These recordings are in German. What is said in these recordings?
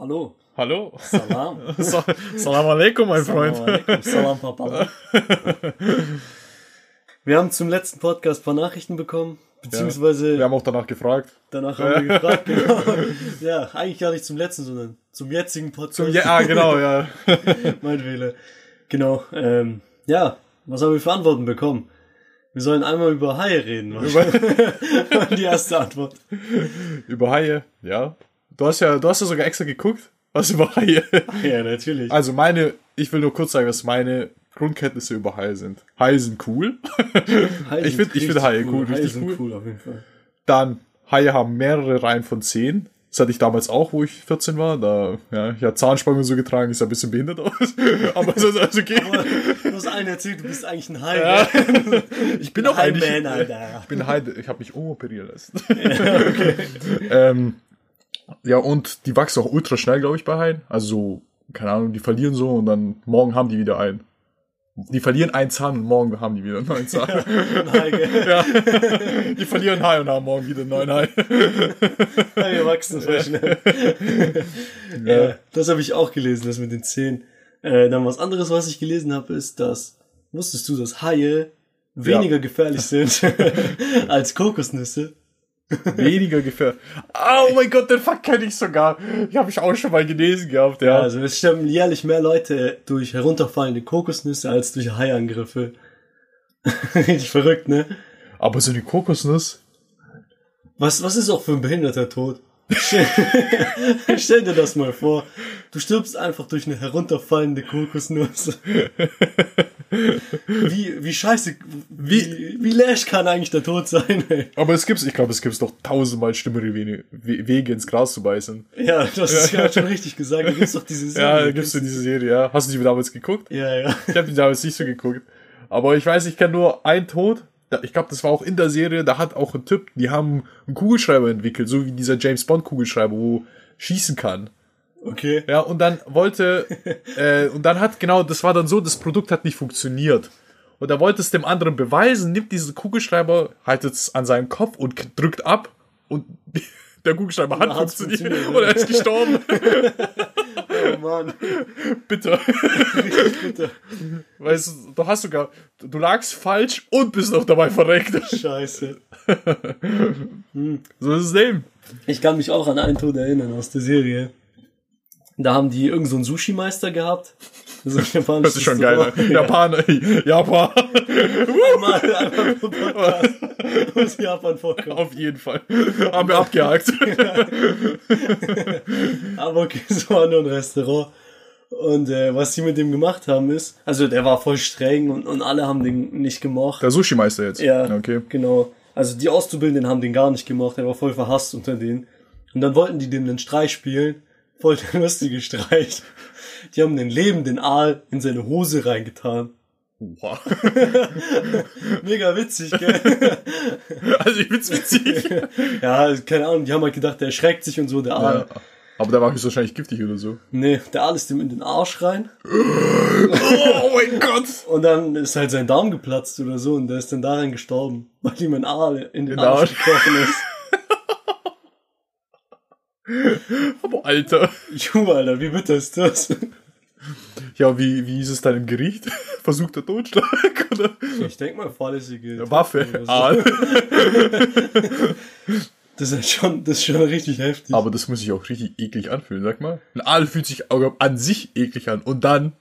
Hallo. Hallo. Salam. Sa Salam alaikum, mein Salam Freund. alaikum. Salam, Papa. Wir haben zum letzten Podcast ein paar Nachrichten bekommen, beziehungsweise Wir haben auch danach gefragt. danach haben wir gefragt. Genau. Ja, eigentlich gar nicht zum letzten, sondern zum jetzigen Podcast. Zum ja, ah, genau, ja. mein Fehler. Genau. Ähm, ja, was haben wir für Antworten bekommen? Wir sollen einmal über Haie reden. Die erste Antwort. Über Haie, ja. Du hast ja, du hast ja sogar extra geguckt, was über Haie. Ja, natürlich. Also meine, ich will nur kurz sagen, was meine Grundkenntnisse über Haie sind. Haie sind cool. Haie ich sind find- ich Haie cool, Haie richtig sind cool. cool auf jeden Fall. Dann, Haie haben mehrere Reihen von Zehen. Das hatte ich damals auch, wo ich 14 war. Da, ja, ich hatte Zahnspangen so getragen, ist ein bisschen behindert aus. Aber es ist also okay. Du hast einen erzählt, du bist eigentlich ein Hai. Ja. Ich bin auch. Man, Alter. Ich bin Heide, ich habe mich umoperieren lassen. ähm, ja, und die wachsen auch ultra schnell, glaube ich, bei Haien. Also, so, keine Ahnung, die verlieren so und dann morgen haben die wieder einen. Die verlieren einen Zahn und morgen haben die wieder einen neuen Zahn. Ein Hai, gell? Ja. Die verlieren Hai und haben morgen wieder einen neuen Hai. Haie wachsen voll schnell. Ja. Äh, das habe ich auch gelesen, das mit den Zähnen. Äh, dann was anderes, was ich gelesen habe, ist, dass, wusstest du, dass Haie weniger gefährlich sind als Kokosnüsse? Weniger gefährlich. Oh mein Gott, den Fakt kenne ich sogar. Ich habe ich auch schon mal gelesen gehabt, ja. Ja, also es sterben jährlich mehr Leute durch herunterfallende Kokosnüsse als durch Haiangriffe. Richtig verrückt, ne? Aber so eine Kokosnuss. Was, was ist auch für ein behinderter Tod? Stell, stell dir das mal vor. Du stirbst einfach durch eine herunterfallende Kokosnuss. Wie, wie scheiße, wie, wie läsch kann eigentlich der Tod sein, ey? Aber es gibt's, ich glaube, es gibt's doch tausendmal schlimmere Wege, We- Wege ins Gras zu beißen. Ja, das ist ja schon richtig gesagt. Da gibt's doch diese Serie. Ja, da gibt's in diese Serie, ja. Hast du die damals geguckt? Ja, ja. Ich habe die damals nicht so geguckt. Aber ich weiß, ich kenne nur einen Tod. Ich glaube, das war auch in der Serie, da hat auch ein Typ, die haben einen Kugelschreiber entwickelt, so wie dieser James Bond Kugelschreiber, wo schießen kann. Okay. Ja, und dann wollte, äh, und dann hat, genau, das war dann so, das Produkt hat nicht funktioniert. Und er wollte es dem anderen beweisen, nimmt diesen Kugelschreiber, haltet es an seinen Kopf und drückt ab und der Kugelschreiber hat funktioniert funktioniert, und er ist gestorben. Mann. Bitte. Bitter. Weißt du, du hast sogar, du lagst falsch und bist noch dabei verreckt. Scheiße. So ist das Leben. Ich kann mich auch an einen Tod erinnern aus der Serie. Da haben die irgend so Sushi-Meister gehabt. So ein Das ist schon geil. Ne? Restaurant. Japaner, Japan. Einmal, einmal Podcast muss Japan vorkommen. Auf jeden Fall. Haben wir abgehakt. Aber okay, es war nur ein Restaurant. Und äh, was sie mit dem gemacht haben ist, also der war voll streng und, und alle haben den nicht gemocht. Der Sushi-Meister jetzt. Ja, Okay. genau. Also die Auszubildenden haben den gar nicht gemocht, er war voll verhasst unter denen. Und dann wollten die dem einen Streich spielen, voll der lustige Streich. Die haben den lebenden Aal in seine Hose reingetan. Wow. Mega witzig, gell? Also ich find's witzig. ja, keine Ahnung, die haben halt gedacht, der erschreckt sich und so, der Aal. Ja. Aber der war höchstwahrscheinlich giftig oder so. Nee, der Aal ist dem in den Arsch rein. Oh mein Gott. Und dann ist halt sein Darm geplatzt oder so und der ist dann daran gestorben, weil ihm ein Aal in den In Arsch Arsch. gekrochen ist. Aber Alter. Junge, Alter, wie bitter ist das? Ja, wie, wie ist es dann im Gericht? Versuchter Totschlag? Oder? Ich denk mal fahrlässige Eine Waffe. So. Aal. Das ist schon, das ist schon richtig heftig. Aber das muss sich auch richtig eklig anfühlen, sag mal. Ein Aal fühlt sich auch an sich eklig an. Und dann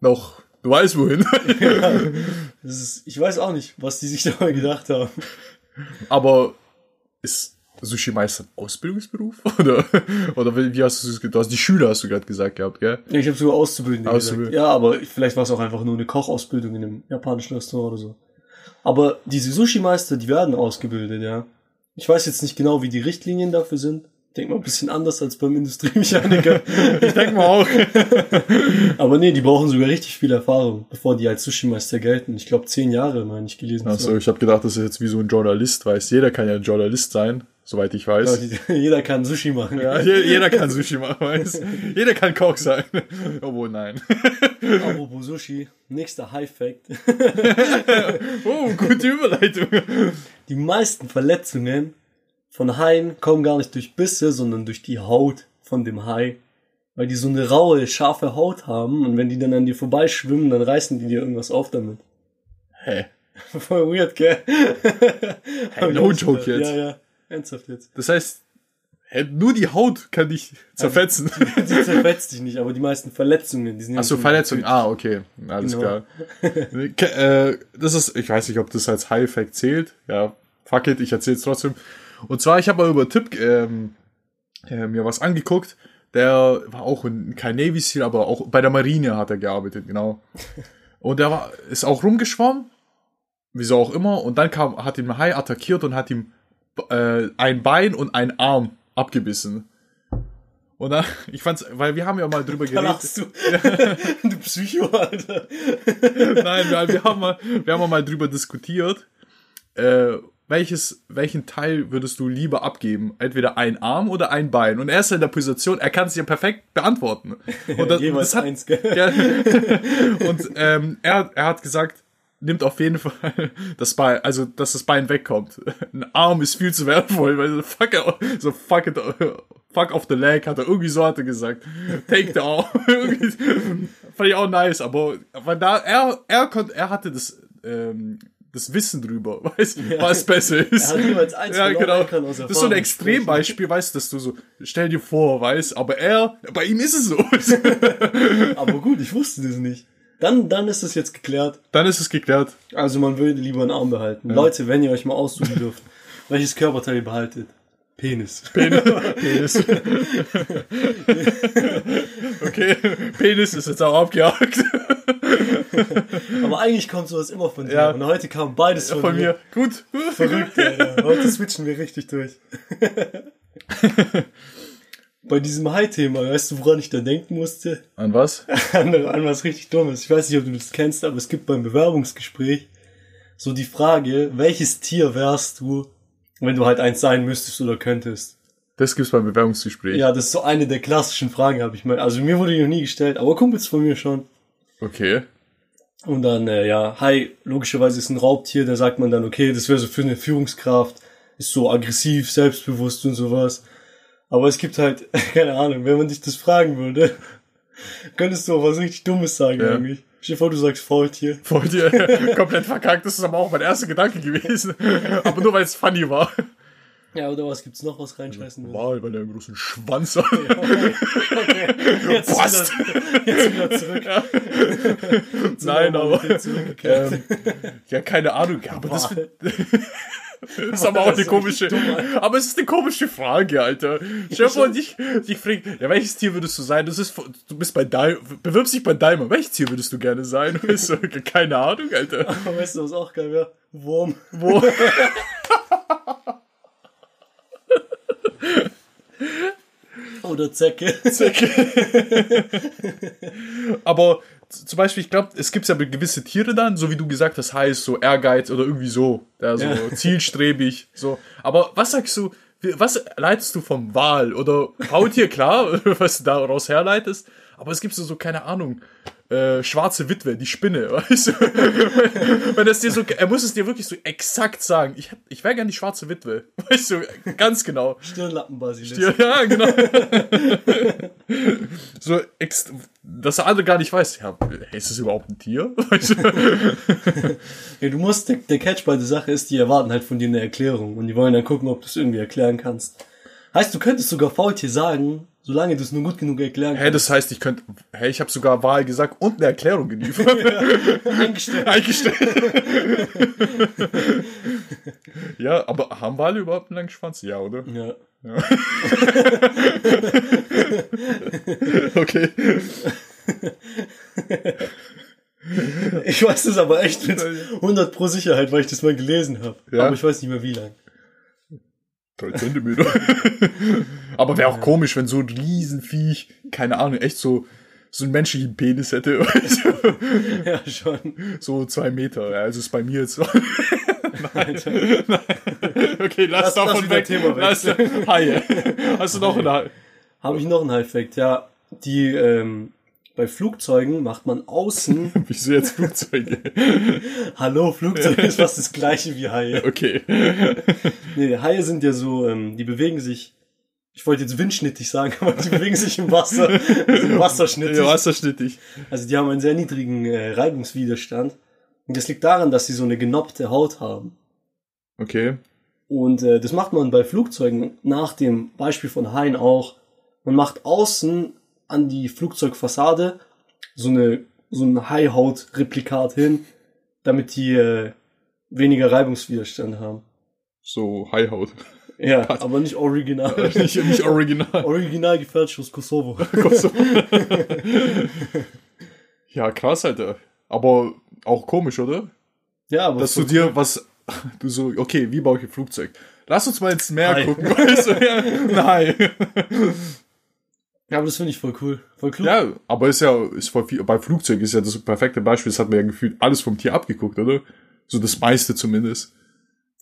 noch, du weißt wohin. Das ist, ich weiß auch nicht, was die sich dabei gedacht haben. Aber ist Sushi-Meister ein Ausbildungsberuf? Oder, oder wie hast du es gesagt? Du hast die Schüler, hast du gerade gesagt gehabt, gell? Ja, ich habe sogar Auszubildende gesagt. Auszubildende. Ja, aber vielleicht war es auch einfach nur eine Kochausbildung in einem japanischen Restaurant oder so. Aber diese Sushi-Meister, die werden ausgebildet, ja. Ich weiß jetzt nicht genau, wie die Richtlinien dafür sind. Ich denke mal ein bisschen anders als beim Industriemechaniker. Ich denke mal auch. aber nee, die brauchen sogar richtig viel Erfahrung, bevor die als Sushi-Meister gelten. Ich glaube, zehn Jahre, meine ich, gelesen. Achso, ich habe gedacht, das ist jetzt wie so ein Journalist, weißt Jeder kann ja ein Journalist sein, soweit ich weiß. Die- Jeder kann Sushi machen. Ja, je- jeder kann Sushi machen, weißt Jeder kann Koch sein. Obwohl, nein. Apropos Sushi, nächster High-Fact. Oh, gute Überleitung. Die meisten Verletzungen von Haien kommen gar nicht durch Bisse, sondern durch die Haut von dem Hai. Weil die so eine raue, scharfe Haut haben und wenn die dann an dir vorbeischwimmen, dann reißen die dir irgendwas auf damit. Hä? Voll weird, gell? Ich no joke jetzt. Ja, ja. Ernsthaft jetzt. Das heißt, nur die Haut kann dich zerfetzen. Die zerfetzt dich nicht, aber die meisten Verletzungen, die sind ja Achso, schon- Verletzung. Ah, okay. Alles Genau. klar. Äh, das ist, ich weiß nicht, ob das als High-Fact zählt. Ja, fuck it, ich erzähl's trotzdem. Und zwar, ich habe mal über Tipp ähm, äh, mir was angeguckt. Der war auch in, kein Navy Seal, aber auch bei der Marine hat er gearbeitet, genau. Und der war, ist auch rumgeschwommen, wieso auch immer, und dann kam, hat ihn ein Hai attackiert und hat ihm äh, ein Bein und ein Arm abgebissen. Und dann, ich fand's, weil wir haben ja mal drüber geredet. du. du Psycho, Alter. Nein, wir, wir, haben mal, wir haben mal drüber diskutiert, äh, welches, welchen Teil würdest du lieber abgeben? Entweder ein Arm oder ein Bein. Und er ist in der Position, er kann es dir perfekt beantworten. Und das, Jeweils das hat, eins, gell? ja, und ähm, er, er hat gesagt, nimmt auf jeden Fall das Bein, also dass das Bein wegkommt. Ein Arm ist viel zu wertvoll, weil so fuck, it- so fuck it, fuck off the leg, hat er irgendwie so hat er gesagt. Take the arm. Fand ich auch nice, aber, aber da, er, er konnte, er hatte das, ähm, das Wissen drüber, weißt was besser ist. Er hat jeweils eins ja, genau. Das ist so ein Extrembeispiel, weißt du, dass du so, stell dir vor, weißt, aber er, bei ihm ist es so. Aber gut, ich wusste das nicht. Dann, dann ist das jetzt geklärt. Dann ist es geklärt. Also man würde lieber einen Arm behalten. Leute, wenn ihr euch mal aussuchen dürft, welches Körperteil ihr behaltet? Penis. Penis. okay, Penis ist jetzt auch abgehakt. Aber eigentlich kommt sowas immer von dir. Ja. Und heute kam beides von, Von mir. mir. Gut. Verrückt, Alter. Heute switchen wir richtig durch. Bei diesem High-Thema, weißt du, woran ich da denken musste? An was? An, an was richtig Dummes. Ich weiß nicht, ob du das kennst, aber es gibt beim Bewerbungsgespräch so die Frage, welches Tier wärst du, wenn du halt eins sein müsstest oder könntest? Das gibt's beim Bewerbungsgespräch. Ja, das ist so eine der klassischen Fragen, habe ich mal. Also mir wurde die noch nie gestellt, aber Kumpels von mir schon. Okay. Und dann, äh, ja, Hai, logischerweise ist ein Raubtier, da sagt man dann, okay, das wäre so für eine Führungskraft, ist so aggressiv, selbstbewusst und sowas. Aber es gibt halt, keine Ahnung, wenn man dich das fragen würde, könntest du auch was richtig Dummes sagen Ja. eigentlich. Stell dir vor, du sagst Faultier. Wollt ihr komplett verkackt? Das ist aber auch mein erster Gedanke gewesen. Aber nur weil es funny war. Ja, oder was gibt's noch, was reinschmeißen würde? Wow, weil der einen großen Schwanz hat. Okay, jetzt, Passt. wieder, jetzt wieder zurück. Zur Nein, aber. Ähm, ja, keine Ahnung. Ja, aber das, Boah. ist aber auch Das eine komische. aber es ist eine komische Frage, Alter. Stell dir vor, dich, dich fragt, ja, welches Tier würdest du sein? Das ist, du bist bei Daimler, bewirbst dich bei Daimler. Welches Tier würdest du gerne sein? Und ich so, keine Ahnung, Alter. Aber weißt du, was auch geil wäre? Wurm. Wo? Oder Zecke. Aber z- zum Beispiel, ich glaube, es gibt ja gewisse Tiere dann, so wie du gesagt hast, heißt so Ehrgeiz oder irgendwie so, ja, so Ja. zielstrebig, so. Aber was sagst du, was leitest du vom Wal oder Faultier, klar, was du daraus herleitest, aber es gibt so, so keine Ahnung, äh, schwarze Witwe, die Spinne, weißt du? Wenn das dir so, er muss es dir wirklich so exakt sagen, ich, hab- ich wäre gern die schwarze Witwe, weißt du, ganz genau. Stirnlappenbasilisk. Ja, ja, genau. so, ex dass der andere gar nicht weiß, ja, ist das überhaupt ein Tier? Weißt du? Ja, du musst, der, der Catch bei der Sache ist, die erwarten halt von dir eine Erklärung und die wollen dann gucken, ob du es irgendwie erklären kannst. Heißt, du könntest sogar Faultier sagen, solange du es nur gut genug erklären Hey, das heißt, ich könnte, hey, ich habe sogar Wahl gesagt und eine Erklärung geliefert. Eingestellt. Eingestellt. ja, aber haben Wale überhaupt einen langen Schwanz? Ja, oder? Ja. Okay. Ich weiß das aber echt mit 100 pro Sicherheit, weil ich das mal gelesen habe. Ja? Aber ich weiß nicht mehr wie lang. Drei Zentimeter. Aber wäre auch komisch, wenn so ein Riesenviech, keine Ahnung, echt so, so einen menschlichen Penis hätte. Ja, schon. So zwei Meter, ja, also ist bei mir jetzt. Alter. Okay, lass, Lass- davon weg. Thema weg. Lass, Haie. Hast du noch eine Habe ich noch einen High-Fact, ja. Die, ähm, bei Flugzeugen macht man außen, Wieso jetzt Flugzeuge? hallo, Flugzeug ist fast das gleiche wie Haie. Okay. Nee, Haie sind ja so, ähm, die bewegen sich Ich wollte jetzt windschnittig sagen, aber die bewegen sich im Wasser. Also wasserschnittig. Ja, wasserschnittig. Also die haben einen sehr niedrigen äh, Reibungswiderstand. Und das liegt daran, dass sie so eine genoppte Haut haben. Okay. Und äh, das macht man bei Flugzeugen nach dem Beispiel von Hein auch. Man macht außen an die Flugzeugfassade so eine so ein Haihaut-Replikat hin, damit die äh, weniger Reibungswiderstand haben. So Haihaut. Ja, aber nicht original. nicht, nicht original. original gefälscht aus Kosovo. ja, krass, Alter. Aber auch komisch, oder? Ja, aber Dass du dir was, du so, okay, wie baue ich ein Flugzeug? Lass uns mal ins Meer Hai. gucken, weißt du? Ja, nein. Ja, aber das finde ich voll cool. Voll klug. Ja, aber ist ja, ist voll viel, bei Flugzeug ist ja das perfekte Beispiel, das hat man ja gefühlt alles vom Tier abgeguckt, oder? So das meiste zumindest.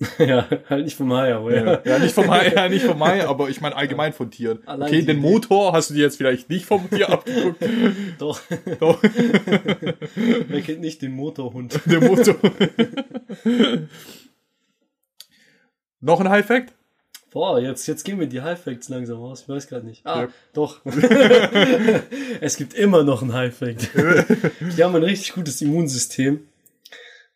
Ja, halt nicht vom Hai, aber ja. Ja, nicht vom Hai, ja, nicht vom Hai, aber ich meine allgemein von Tieren. Allein okay, den. Motor hast du dir jetzt vielleicht nicht vom Tier abgeguckt. Doch. Doch, Wer kennt nicht den Motorhund? der Motor. Noch ein High-Fact? Boah, jetzt, jetzt gehen wir die High Facts langsam aus. Ich weiß gerade nicht. Ah, Ja. doch. es gibt immer noch ein High Fact. die haben ein richtig gutes Immunsystem.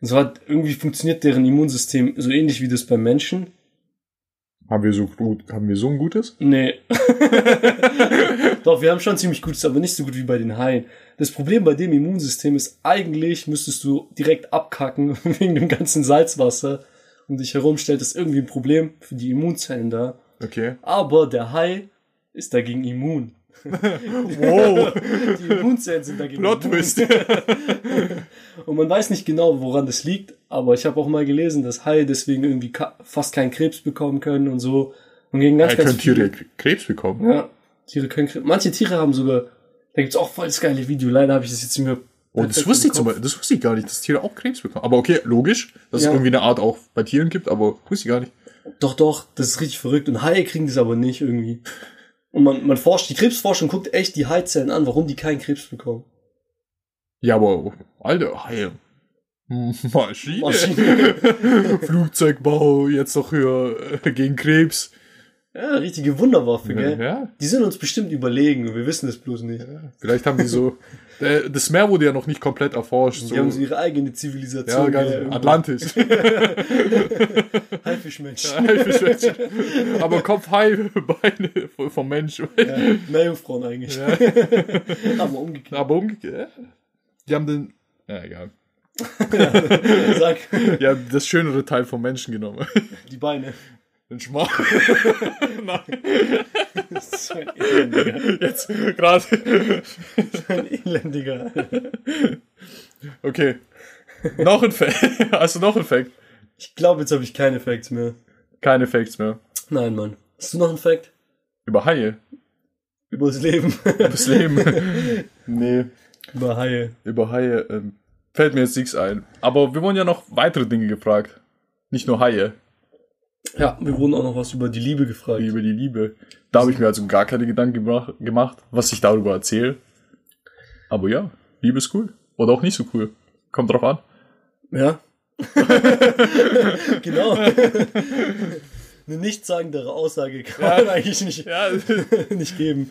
Und so hat irgendwie funktioniert deren Immunsystem so ähnlich wie das beim Menschen. Haben wir so gut, haben wir so ein gutes? Nee. Doch, wir haben schon ziemlich gutes, aber nicht so gut wie bei den Haien. Das Problem bei dem Immunsystem ist, eigentlich müsstest du direkt abkacken wegen dem ganzen Salzwasser um dich herum stellt das irgendwie ein Problem für die Immunzellen dar. Okay. Aber der Hai ist dagegen immun. Wow. Die Immunzellen sind dagegen Plot. Twist. Und man weiß nicht genau, woran das liegt, aber ich habe auch mal gelesen, dass Haie deswegen irgendwie fast keinen Krebs bekommen können und so. Und gegen ganz, Ja, ganz können viele- Tiere Krebs bekommen. Ja, Tiere können Krebs. Manche Tiere haben sogar, da gibt's auch voll das geile Video. Leider habe ich das jetzt nicht mehr. Oh, das wusste ich zum. Beispiel, das wusste ich gar nicht, dass Tiere auch Krebs bekommen. Aber okay, logisch, dass Ja. es irgendwie eine Art auch bei Tieren gibt, aber wusste ich gar nicht. Doch, doch, das ist richtig verrückt. Und Haie kriegen das aber nicht irgendwie. Und man, man forscht, die Krebsforschung guckt echt die Haizellen an, warum die keinen Krebs bekommen. Ja, aber, Alter, Haie. Maschine. Maschine. Flugzeugbau, jetzt noch für, äh, gegen Krebs. Ja, richtige Wunderwaffe, gell? Ja, Die sind uns bestimmt überlegen und wir wissen das bloß nicht. vielleicht haben die so, das Meer wurde ja noch nicht komplett erforscht. Die So. haben so ihre eigene Zivilisation. ja, irgendwo. Atlantis. Haifischmenschen. Haifischmenschen. aber Kopf, Hai, Beine vom Mensch. Ja, Meerjungfrauen eigentlich. Aber umgekehrt. Aber umgekehrt. Die haben den, ja, egal. Sag, Die haben das schönere Teil vom Menschen genommen. die Beine. Den Schmach. Das ist so ein Elendiger. Jetzt gerade. Ein Elendiger. Okay. Noch ein Fact. Hast du noch ein Fact? Ich glaube, jetzt habe ich keine Facts mehr. Keine Facts mehr. Nein, Mann. Hast du noch einen Fact? Über Haie. Über das Leben. Das Leben. nee. Über Haie. Über Haie ähm, fällt mir jetzt nichts ein. Aber wir wurden ja noch weitere Dinge gefragt. Nicht nur Haie, Ja, wir wurden auch noch was über die Liebe gefragt. über die Liebe. Da habe ich mir also gar keine Gedanken gemach- gemacht, was ich darüber erzähle. Aber ja, Liebe ist cool. Oder auch nicht so cool. Kommt drauf an. Ja. genau. Eine nichtssagendere Aussage kann man eigentlich nicht, Ja, nicht geben.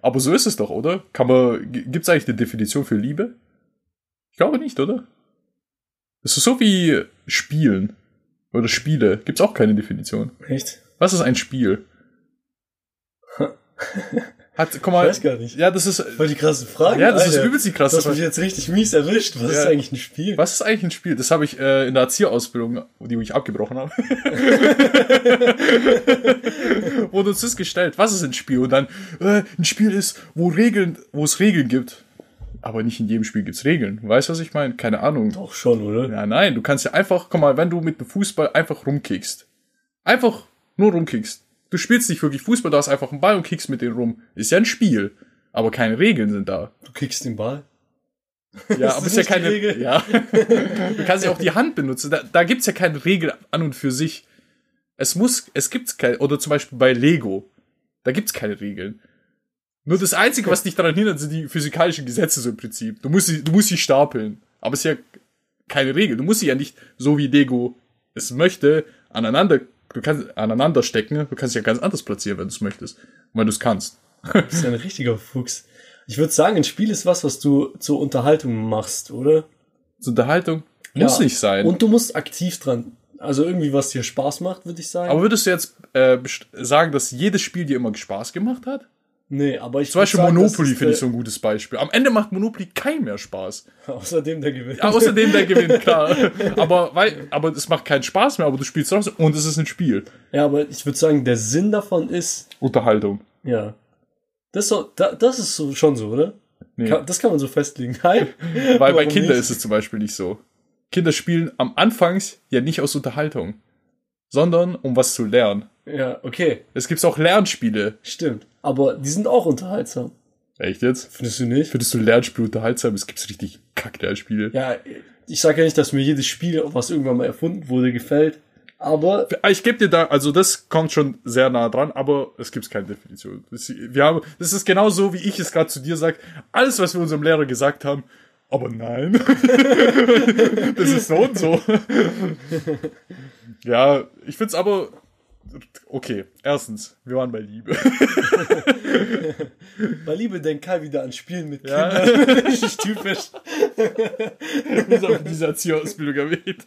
aber so ist es doch, oder? Kann man, gibt es eigentlich eine Definition für Liebe? Ich glaube nicht, oder? Es ist so wie Spielen. Oder Spiele. Gibt es auch keine Definition. Echt? Was ist ein Spiel? Hat, guck Ich mal. weiß gar nicht. Ja, das ist, Voll die krasse Frage. ja, das Alter. ist übelst die krasse Du hast mich jetzt richtig mies erwischt. Was Ja. ist eigentlich ein Spiel? Was ist eigentlich ein Spiel? Das habe ich äh, in der Erzieherausbildung, die ich abgebrochen habe, wurde uns das gestellt. Was ist ein Spiel? Und dann, äh, ein Spiel ist, wo Regeln, wo es Regeln gibt. Aber nicht in jedem Spiel gibt's Regeln. Weißt du, was ich meine? Keine Ahnung. Doch schon, oder? Ja, nein, du kannst ja einfach, guck mal, wenn du mit dem Fußball einfach rumkickst. Einfach nur rumkickst. Du spielst nicht wirklich Fußball, du hast einfach einen Ball und kickst mit dem rum. Ist ja ein Spiel. Aber keine Regeln sind da. Du kickst den Ball. Ja, Ist aber das ist ja keine Regel? Ja. Du kannst ja auch die Hand benutzen. Da, da gibt's ja keine Regel an und für sich. Es muss, es gibt's keine, oder zum Beispiel bei Lego. Da gibt's keine Regeln. Nur das Einzige, was dich daran hindert, sind die physikalischen Gesetze so im Prinzip. Du musst sie, du musst sie stapeln. Aber es ist ja keine Regel. Du musst sie ja nicht, so wie Lego es möchte, aneinander du kannst aneinander stecken, du kannst dich ja ganz anders platzieren, wenn du es möchtest. Weil du es kannst. Du bist ein richtiger Fuchs. Ich würde sagen, ein Spiel ist was, was du zur Unterhaltung machst, oder? Zur Unterhaltung muss Ja. nicht sein. Und du musst aktiv dran. Also irgendwie, was dir Spaß macht, würde ich sagen. aber würdest du jetzt äh, sagen, dass jedes Spiel dir immer Spaß gemacht hat? Nee, aber ich Zum Beispiel sagen, Monopoly finde ich so ein gutes Beispiel. Am Ende macht Monopoly keinem mehr Spaß. Außerdem der gewinnt. Außerdem der gewinnt, klar. Aber, weil, aber es macht keinen Spaß mehr, aber du spielst trotzdem und es ist ein Spiel. Ja, aber ich würde sagen, der Sinn davon ist, Unterhaltung. ja. Das, so, da, das ist so, schon so, oder? Nee. Kann, das kann man so festlegen. Nein. Weil bei Kindern ist es zum Beispiel nicht so. Kinder spielen am Anfangs ja nicht aus Unterhaltung, sondern um was zu lernen. Ja, okay. Es gibt auch Lernspiele. Stimmt. Aber die sind auch unterhaltsam. Echt jetzt? Findest du nicht? Findest du Lernspiele unterhaltsam? Es gibt richtig Kack-Lernspiele. Ja, ich sage ja nicht, dass mir jedes Spiel, was irgendwann mal erfunden wurde, gefällt. Aber Ich gebe dir da, also das kommt schon sehr nah dran, aber es gibt keine Definition. Das, wir haben, das ist genauso, wie ich es gerade zu dir sage. Alles, was wir unserem Lehrer gesagt haben, aber nein. das ist so und so. ja, ich find's aber okay. Erstens, wir waren bei Liebe. bei Liebe denkt Kai wieder an Spielen mit Ja. Kindern. Richtig typisch. Das habe ich diese Erzieherausbildung erwähnt.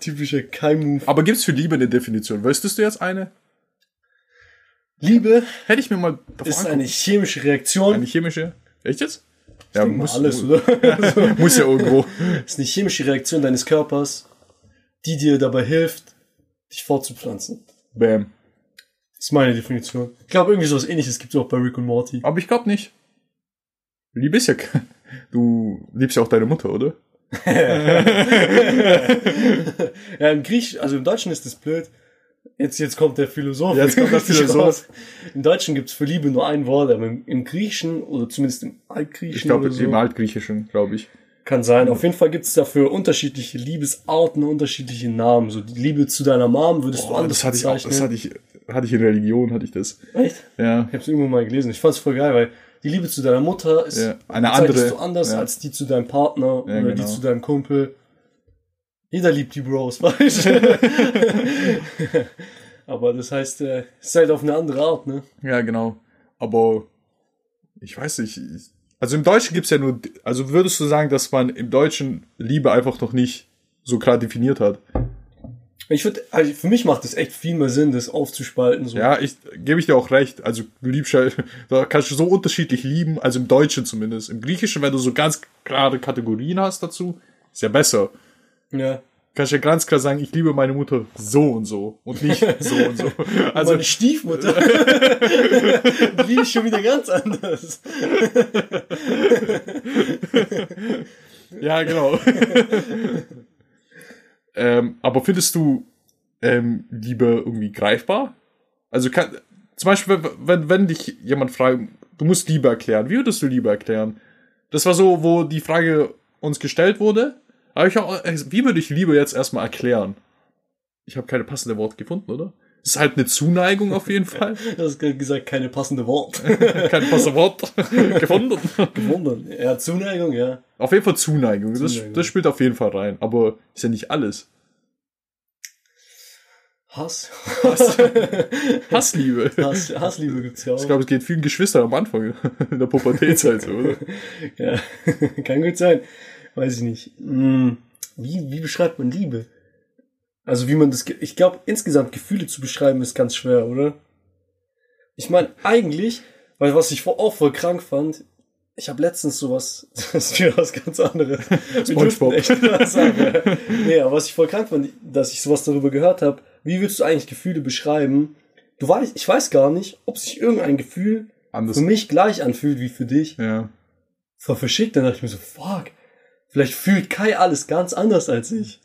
Typischer Kai-Move. Aber gibt's für Liebe eine Definition? Wüsstest du jetzt eine? Liebe Hätte ich mir mal ist angucken- eine chemische Reaktion. eine chemische. Echt jetzt? Ja, Denk mal muss, alles, oder? muss ja irgendwo. ist eine chemische Reaktion deines Körpers, die dir dabei hilft, dich fortzupflanzen. Bam. Das ist meine Definition. Ich glaube, irgendwie sowas ähnliches gibt es auch bei Rick und Morty. Aber ich glaube nicht. Liebe ist ja. Du liebst ja auch deine Mutter, oder? Ja, im Griech, also im Deutschen ist das blöd. Jetzt, jetzt kommt der Philosoph. Jetzt kommt der Philosoph. Im Deutschen gibt's für Liebe nur ein Wort, aber im, im Griechischen, oder zumindest im Altgriechischen Ich glaube, so, im Altgriechischen, glaube ich. Kann sein. Auf jeden Fall gibt's dafür unterschiedliche Liebesarten, unterschiedliche Namen. So die Liebe zu deiner Mom würdest du Boah, anders das hatte ich auch, bezeichnen. das hatte ich, hatte ich in Religion, hatte ich das. Echt? Ja. Ich hab's irgendwo mal gelesen. Ich fand's voll geil, weil die Liebe zu deiner Mutter ist Ja, eine andere- du anders ja. als die zu deinem Partner Ja, oder die genau. zu deinem Kumpel. Jeder liebt die Bros, weißt du? Aber das heißt, äh, es ist halt auf eine andere Art, ne? Ja, genau. Aber ich weiß nicht. ich- Also im Deutschen gibt's ja nur, also würdest du sagen, dass man im Deutschen Liebe einfach noch nicht so klar definiert hat? Ich würde, also für mich macht es echt viel mehr Sinn, das aufzuspalten. So. Ja, ich gebe ich dir auch recht. Also du liebst ja, da kannst du so unterschiedlich lieben, also im Deutschen zumindest. Im Griechischen, wenn du so ganz klare Kategorien hast dazu, ist ja besser. ja. Kannst ja ganz klar sagen, ich liebe meine Mutter so und so und nicht so und so. Also meine Stiefmutter, die liebe ich schon wieder ganz anders. ja, genau. ähm, aber findest du ähm, Liebe irgendwie greifbar? Also kann, zum Beispiel, wenn, wenn dich jemand fragt, du musst Liebe erklären, wie würdest du Liebe erklären? Das war so, wo die Frage uns gestellt wurde. Aber ich auch, äh, wie würde ich Liebe jetzt erstmal erklären? Ich habe keine passende Worte gefunden, oder? Ist halt eine Zuneigung auf jeden Fall. Du hast gesagt, keine passende Wort. Kein passende Wort gefunden. Gewundert. Ja, Zuneigung, ja. Auf jeden Fall Zuneigung. Das, Zuneigung. das spielt auf jeden Fall rein. Aber ist ja nicht alles. Hass. Hassliebe. Hass Hassliebe gibt's ja auch. Ich glaube, es geht vielen Geschwistern am Anfang in der Pubertätzeit so, oder? Ja, kann gut sein. Weiß ich nicht. Hm, Wie, wie beschreibt man Liebe? Also wie man das, ich glaube, insgesamt Gefühle zu beschreiben ist ganz schwer, oder? Ich meine, eigentlich, weil was ich auch voll krank fand, ich habe letztens sowas, das ist wieder was ganz anderes. SpongeBob. sagen. Nee, aber was ich voll krank fand, dass ich sowas darüber gehört habe, wie willst du eigentlich Gefühle beschreiben? Du weißt, ich weiß gar nicht, ob sich irgendein Gefühl Anders. für mich gleich anfühlt wie für dich Ja. voll verschickt. Dann dachte ich mir so, fuck, vielleicht fühlt Kai alles ganz anders als ich.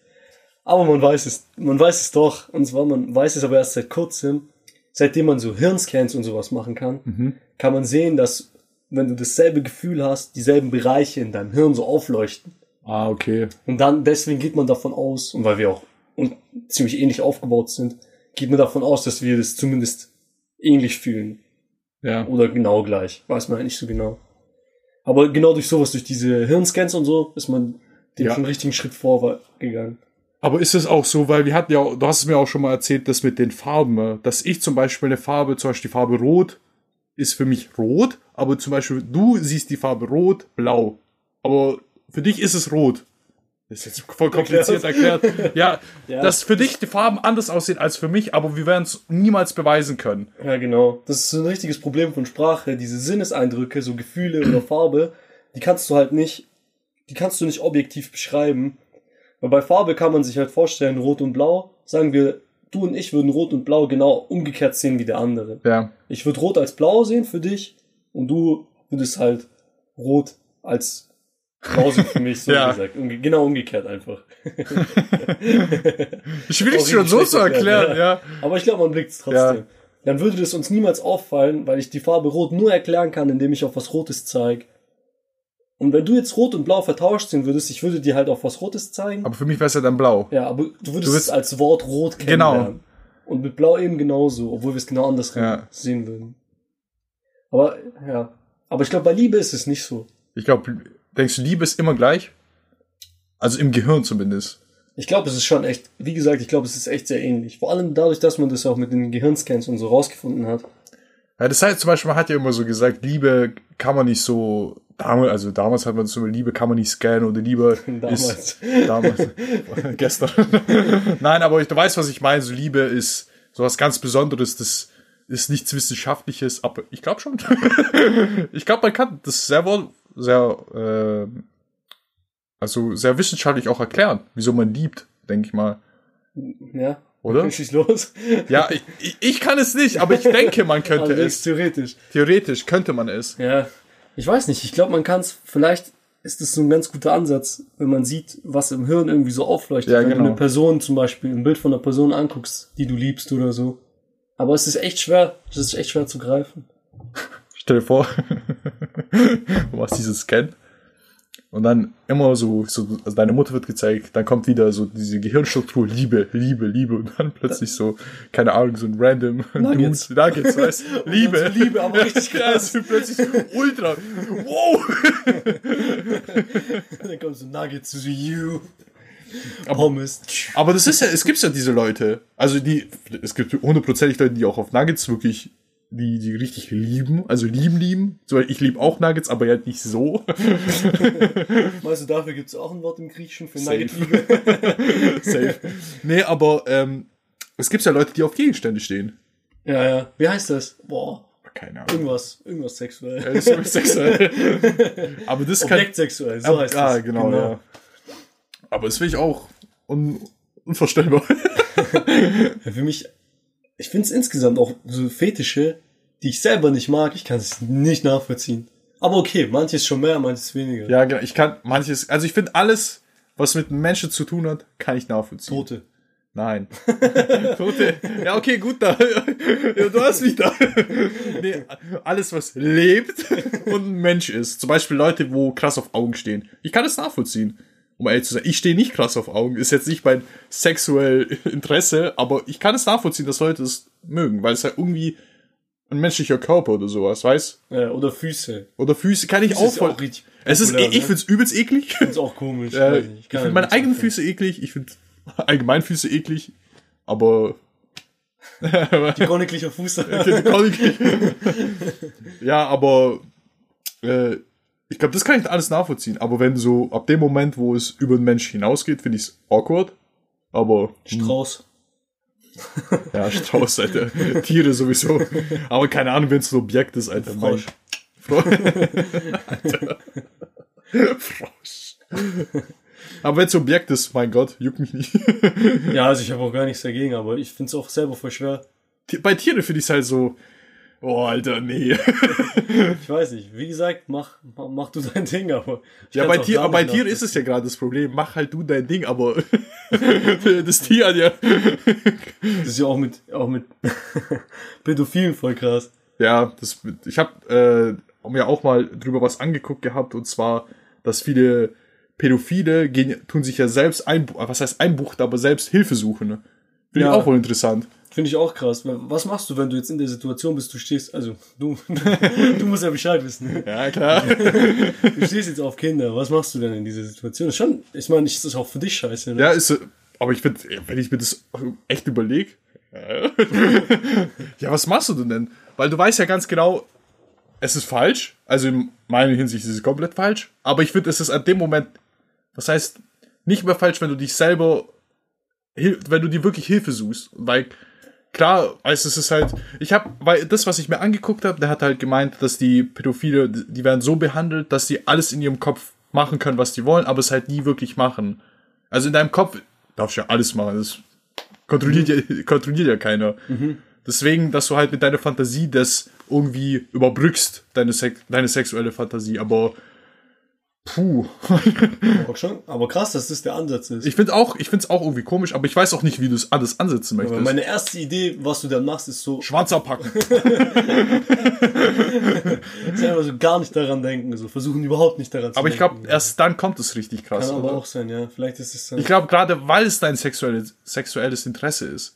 Aber man weiß es, man weiß es doch. Und zwar, man weiß es aber erst seit kurzem. Seitdem man so Hirnscans und sowas machen kann, Mhm. kann man sehen, dass wenn du dasselbe Gefühl hast, dieselben Bereiche in deinem Hirn so aufleuchten. Ah, okay. Und dann, deswegen geht man davon aus, und weil wir auch un- ziemlich ähnlich aufgebaut sind, geht man davon aus, dass wir das zumindest ähnlich fühlen. Ja. Oder genau gleich. Weiß man halt nicht so genau. Aber genau durch sowas, durch diese Hirnscans und so, ist man den Ja. schon richtigen Schritt vorgegangen. Aber ist es auch so, weil wir hatten ja, du hast es mir auch schon mal erzählt, das mit den Farben, äh, dass ich zum Beispiel eine Farbe, zum Beispiel die Farbe Rot, ist für mich rot, aber zum Beispiel du siehst die Farbe Rot, Blau. Aber für dich ist es rot. Das ist jetzt voll kompliziert erklärt. Ja, Ja. dass für dich die Farben anders aussehen als für mich, aber wir werden es niemals beweisen können. Ja, genau. Das ist so ein richtiges Problem von Sprache. Diese Sinneseindrücke, so Gefühle oder Farbe, die kannst du halt nicht, die kannst du nicht objektiv beschreiben. Weil bei Farbe kann man sich halt vorstellen, Rot und Blau, sagen wir, du und ich würden Rot und Blau genau umgekehrt sehen wie der andere. Ja. Ich würde Rot als Blau sehen für dich und du würdest halt Rot als Sehen für mich, so Ja. gesagt. Umge genau umgekehrt einfach. Schwierig schon so zu erklären, erklärt, ja. Aber ich glaube, man blickt es trotzdem. Dann würde das uns niemals auffallen, weil ich die Farbe Rot nur erklären kann, indem ich auf was Rotes zeige. Und wenn du jetzt Rot und Blau vertauscht sehen würdest, ich würde dir halt auf was Rotes zeigen. Aber für mich wäre es ja dann blau. ja, aber du würdest Du es als Wort Rot Genau. kennenlernen. Und mit Blau eben genauso, obwohl wir es genau andersrum Ja. sehen würden. Aber, ja. Aber ich glaube, bei Liebe ist es nicht so. Ich glaube, denkst du, Liebe ist immer gleich? Also im Gehirn zumindest. Ich glaube, es ist schon echt, wie gesagt, ich glaube, es ist echt sehr ähnlich. Vor allem dadurch, dass man das auch mit den Gehirnscans und so rausgefunden hat. Ja, das heißt zum Beispiel, man hat ja immer so gesagt, Liebe kann man nicht so, damals, also damals hat man so, Liebe kann man nicht scannen oder Liebe Damals. ist, damals, gestern. Nein, aber ich, du weißt, was ich meine, so Liebe ist sowas ganz Besonderes, das ist nichts Wissenschaftliches, aber ich glaube schon. ich glaube, man kann das sehr wohl, sehr, äh, also sehr wissenschaftlich auch erklären, wieso man liebt, denke ich mal. Ja. Oder? Schieß los. Ja, ich, ich, ich kann es nicht, aber ich denke, man könnte Also es. theoretisch. Theoretisch könnte man es. Ja. Ich weiß nicht. Ich glaube, man kann es, vielleicht ist es so ein ganz guter Ansatz, wenn man sieht, was im Hirn irgendwie so aufleuchtet. Ja, wenn genau. du eine Person zum Beispiel, ein Bild von einer Person anguckst, die du liebst oder so. Aber es ist echt schwer. Es ist echt schwer zu greifen. Stell dir vor, du machst dieses Scan und dann immer so, so also deine Mutter wird gezeigt, dann kommt wieder so diese Gehirnstruktur, Liebe, Liebe, Liebe und dann plötzlich so, keine Ahnung, so ein random Nuggets. Dude, Nuggets, weißt du, Liebe. So Liebe, aber richtig Ja, krass. wird plötzlich ultra, wow. dann kommt so Nuggets to you. Pommes. Aber das ist ja, es gibt ja diese Leute, also die, es gibt hundertprozentig Leute, die auch auf Nuggets wirklich die, die richtig lieben, also lieben, lieben. Ich liebe auch Nuggets, aber halt nicht so. Weißt du, dafür gibt es auch ein Wort im Griechischen für Safe. Nugget-Liebe. Safe. Nee, aber ähm, es gibt ja Leute, die auf Gegenstände stehen. ja, ja. Wie heißt das? Boah. Keine Ahnung. Irgendwas. Irgendwas sexuell. Ja, das ist sexuell. aber das kann. Objektsexuell, so heißt ja, das. genau, ja. Aber das finde ich auch un unvorstellbar. Ja, Für mich, ich finde es insgesamt auch so Fetische, die ich selber nicht mag, ich kann es nicht nachvollziehen. Aber okay, manches schon mehr, manches weniger. ja, genau. Ich kann manches, also ich finde alles, was mit Menschen zu tun hat, kann ich nachvollziehen. Tote. Nein. Tote. Ja, okay, gut da. Ja, du hast mich da. Nee, alles, was lebt und ein Mensch ist. Zum Beispiel Leute, wo krass auf Augen stehen. Ich kann das nachvollziehen. Um ehrlich zu sein, ich stehe nicht krass auf Augen. Ist jetzt nicht mein sexuell Interesse, aber ich kann es nachvollziehen, dass Leute es mögen, weil es ja irgendwie ein menschlicher Körper oder sowas, weißt? Ja, oder Füße. Oder Füße kann ich Das auch voll. auch richtig es ist, populär, ich ne? find's übelst eklig. Ist auch komisch. Äh, ich finde ja meine eigenen. Füße eklig. Ich finde allgemein Füße eklig. Aber Die königliche Fuß. ja, aber äh, ich glaube, das kann ich alles nachvollziehen. Aber wenn so ab dem Moment, wo es über den Mensch hinausgeht, finde ich es awkward. Aber Strauß. ja, Strauß, Alter. Tiere sowieso. Aber keine Ahnung, wenn es ein Objekt ist, Alter. Frosch. Frosch. Alter. Frosch. Aber wenn es ein Objekt ist, mein Gott, juckt mich nicht. Ja, also ich habe auch gar nichts dagegen, aber ich finde es auch selber voll schwer. Bei Tieren finde ich es halt so, oh, Alter, nee. Ich weiß nicht. Wie gesagt, mach, mach, mach du dein Ding, aber. Ja, bei, Tier, gar bei Tieren ist es ja gerade das Problem. Mach halt du dein Ding, aber das Tier hat ja. Das ist ja auch mit, auch mit Pädophilen voll krass. Ja, das, ich habe äh, mir auch mal drüber was angeguckt gehabt und zwar, dass viele Pädophile gehen, tun sich ja selbst ein, was heißt einbucht, aber selbst Hilfe suchen. Ne? Finde Ja. ich auch wohl interessant. Finde ich auch krass. Was machst du, wenn du jetzt in der Situation bist, du stehst, also du, du musst ja Bescheid wissen. Ja, klar. Du stehst jetzt auf Kinder. Was machst du denn in dieser Situation? Ist Schon, ich meine, ist das auch für dich scheiße, ne? ja, ist äh, aber ich finde, wenn ich mir das echt überlege, ja, was machst du denn? Weil du weißt ja ganz genau, es ist falsch. Also in meiner Hinsicht ist es komplett falsch. Aber ich finde, es ist an dem Moment, das heißt, nicht mehr falsch, wenn du dich selber, wenn du dir wirklich Hilfe suchst. Weil, klar, also es ist halt, ich habe, weil das, was ich mir angeguckt habe, der hat halt gemeint, dass die Pädophile, die werden so behandelt, dass die alles in ihrem Kopf machen können, was die wollen, aber es halt nie wirklich machen. Also in deinem Kopf darfst du ja alles machen. Das kontrolliert, mhm. ja, kontrolliert ja keiner. Mhm. Deswegen, dass du halt mit deiner Fantasie das irgendwie überbrückst, deine, Sex deine sexuelle Fantasie, aber puh. Auch schon, aber krass, dass das der Ansatz ist. Ich finde auch, ich auch irgendwie komisch, aber ich weiß auch nicht, wie du es alles ansetzen möchtest. Aber meine erste Idee, was du dann machst, ist so. Schwanz abpacken. Selber so gar nicht daran denken, so versuchen überhaupt nicht daran zu aber denken. Aber ich glaube, erst dann kommt es richtig krass. Kann aber oder? auch sein, ja. Vielleicht ist es dann. Ich glaube, gerade weil es dein sexuelles, sexuelles Interesse ist,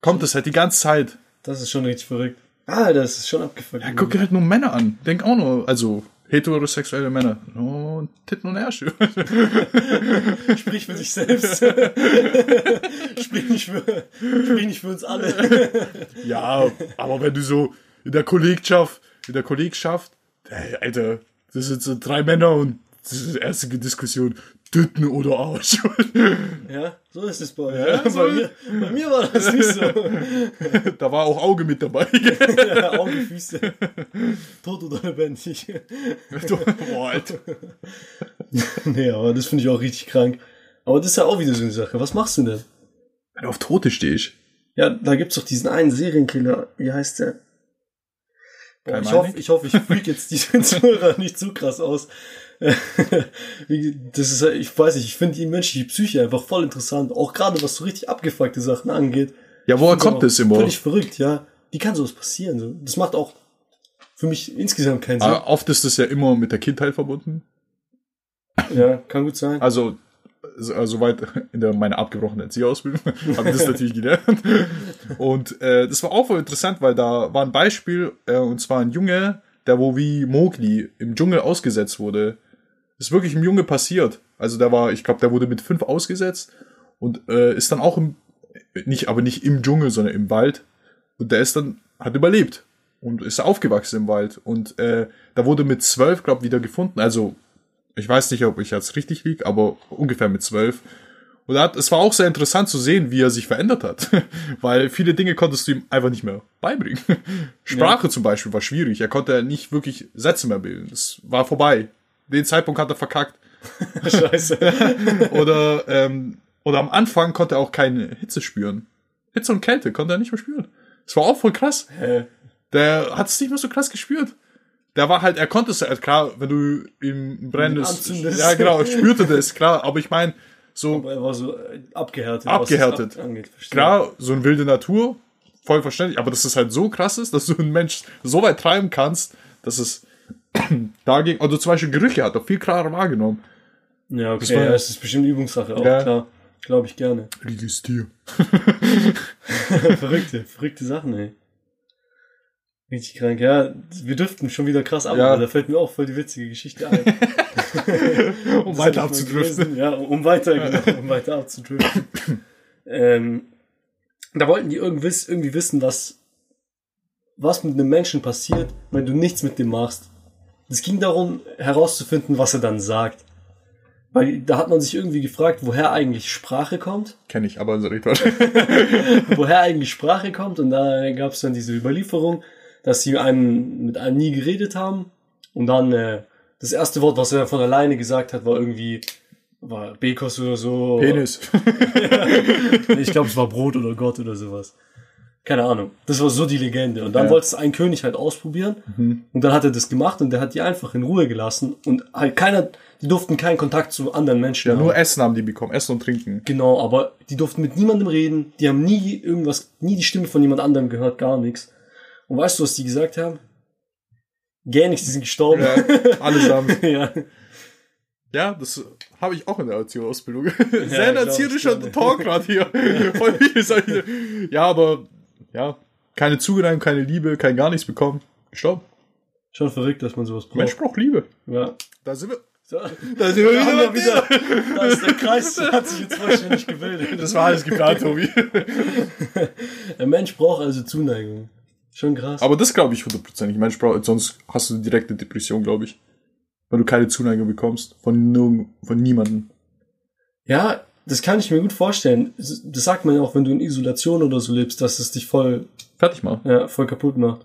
kommt es halt die ganze Zeit. Das ist schon richtig verrückt. Ah, das ist schon abgefuckt. Ja, guck dir halt nur Männer an. Denk auch nur, also heterosexuelle Männer. Oh, Titten und Ärsche. Sprich für sich selbst. sprich, nicht für, sprich nicht für uns alle. ja, aber wenn du so in der Kollegschaft, in der Kollegschaft, ey, Alter, das sind so drei Männer und das ist die erste Diskussion. Titten oder Arsch. Ja, so ist es bei euch. Ja, so bei, mir, bei, mir, war das nicht so. Da war auch Auge mit dabei. Ja, Auge, Füße. Tot oder lebendig. Boah, Alter. Nee, aber das finde ich auch richtig krank. Aber das ist ja auch wieder so eine Sache. Was machst du denn? Wenn du auf Tote stehst. Ja, da gibt's doch diesen einen Serienkiller. Wie heißt der? Boah, ich, hoffe, ich hoffe, ich freak jetzt die Zuhörer nicht zu krass aus. das ist, ich weiß nicht, ich finde die menschliche Psyche einfach voll interessant. Auch gerade was so richtig abgefuckte Sachen angeht. Ja, woher kommt das immer? Völlig verrückt, ja. Wie kann sowas passieren? So? Das macht auch für mich insgesamt keinen Sinn. Aber oft ist das ja immer mit der Kindheit verbunden. Ja, kann gut sein. Also, soweit in der, meiner abgebrochenen Erzieherausbildung habe ich das natürlich gelernt. Und äh, das war auch voll interessant, weil da war ein Beispiel, äh, und zwar ein Junge, der wo wie Mowgli im Dschungel ausgesetzt wurde ist wirklich einem Junge passiert. Also der war, ich glaube, der wurde mit fünf ausgesetzt und äh, ist dann auch im, nicht, aber nicht im Dschungel, sondern im Wald. Und der ist dann, hat überlebt und ist aufgewachsen im Wald. Und äh, da wurde mit zwölf, glaube wieder gefunden. Also, ich weiß nicht, ob ich jetzt richtig liege, aber ungefähr mit zwölf. Und hat, es war auch sehr interessant zu sehen, wie er sich verändert hat. Weil viele Dinge konntest du ihm einfach nicht mehr beibringen. Sprache ja. zum Beispiel war schwierig. Er konnte nicht wirklich Sätze mehr bilden. Es war vorbei den Zeitpunkt hat er verkackt. Scheiße. oder, ähm, oder am Anfang konnte er auch keine Hitze spüren. Hitze und Kälte konnte er nicht mehr spüren. Das war auch voll krass. Hä? Der hat es nicht mehr so krass gespürt. Der war halt, er konnte es halt klar, wenn du ihm brennest. Ja, genau, spürte das, klar. Aber ich meine, so. Aber er war so äh, abgehärtet. Abgehärtet. Ab angeht, klar, so eine wilde Natur, voll verständlich. Aber dass es halt so krass ist, dass du einen Mensch so weit treiben kannst, dass es dagegen, also zum Beispiel Gerüche hat er viel klarer wahrgenommen. Ja, okay, war, ja, es ist bestimmt Übungssache auch, ja. klar. Glaube ich gerne. Riesiges Tier. verrückte, verrückte Sachen, ey. Richtig krank, ja. Wir dürften schon wieder krass ab, ja. da fällt mir auch voll die witzige Geschichte ein. um weiter abzudriften. Ja, um weiter, genau, um weiter abzudriften. ähm, da wollten die irgendwie, irgendwie wissen, was, was mit einem Menschen passiert, wenn du nichts mit dem machst. Es ging darum, herauszufinden, was er dann sagt. Weil da hat man sich irgendwie gefragt, woher eigentlich Sprache kommt. Kenne ich, aber so Red woher eigentlich Sprache kommt. Und da gab es dann diese Überlieferung, dass sie einen, mit einem nie geredet haben. Und dann äh, das erste Wort, was er von alleine gesagt hat, war irgendwie war Bekos oder so. Penis. ich glaube, es war Brot oder Gott oder sowas. Keine Ahnung. Das war so die Legende. Und dann ja. wollte es ein König halt ausprobieren. Mhm. Und dann hat er das gemacht und der hat die einfach in Ruhe gelassen. Und halt keiner, die durften keinen Kontakt zu anderen Menschen ja, haben. nur Essen haben die bekommen. Essen und Trinken. Genau, aber die durften mit niemandem reden. Die haben nie irgendwas, nie die Stimme von jemand anderem gehört, gar nichts. Und weißt du, was die gesagt haben? Gäh nichts, die sind gestorben. Ja, allesamt. ja. Ja, das habe ich auch in der Erzieherausbildung. Ja, Sehr erzieherischer Talk gerade hier. ja, aber ja, keine Zuneigung, keine Liebe, kein gar nichts bekommen. Gestorben. Schon verrückt, dass man sowas braucht. Mensch braucht Liebe. Ja. Da sind wir. Da, da, sind wir wieder, wieder, da ist der Kreis, hat sich jetzt vollständig gebildet. Das war alles geplant, Tobi. Ein Mensch braucht also Zuneigung. Schon krass. Aber das glaube ich hundertprozentig. Mensch braucht, sonst hast du direkte Depression, glaube ich. Weil du keine Zuneigung bekommst. Von, nur, von niemandem. Ja, das kann ich mir gut vorstellen. Das sagt man ja auch, wenn du in Isolation oder so lebst, dass es dich voll fertig macht. Ja, voll kaputt macht.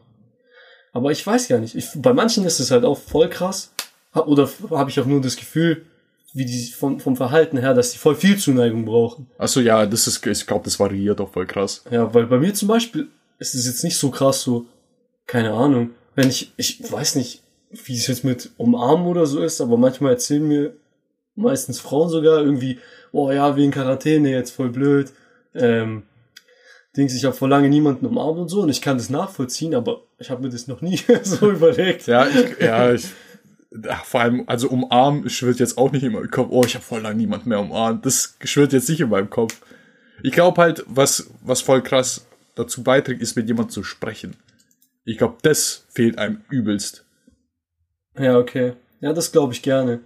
Aber ich weiß gar nicht. Ich, bei manchen ist es halt auch voll krass. Oder habe ich auch nur das Gefühl, wie die vom, vom Verhalten her, dass die voll viel Zuneigung brauchen. Achso, ja, das ist, ich glaube, das variiert auch voll krass. Ja, weil bei mir zum Beispiel ist es jetzt nicht so krass so, keine Ahnung, wenn ich, ich weiß nicht, wie es jetzt mit Umarmen oder so ist, aber manchmal erzählen mir meistens Frauen sogar irgendwie, oh ja, wie in Quarantäne, jetzt voll blöd. Ähm, Dings, ich habe vor lange niemanden umarmt und so und ich kann das nachvollziehen, aber ich habe mir das noch nie so überlegt. Ja, ich, ja, ich, ach, vor allem, also umarmen schwirrt jetzt auch nicht in meinem Kopf, oh, ich habe voll lange niemanden mehr umarmt. Das schwirrt jetzt nicht in meinem Kopf. Ich glaube halt, was, was voll krass dazu beiträgt, ist mit jemandem zu sprechen. Ich glaube, das fehlt einem übelst. Ja, okay. Ja, das glaube ich gerne.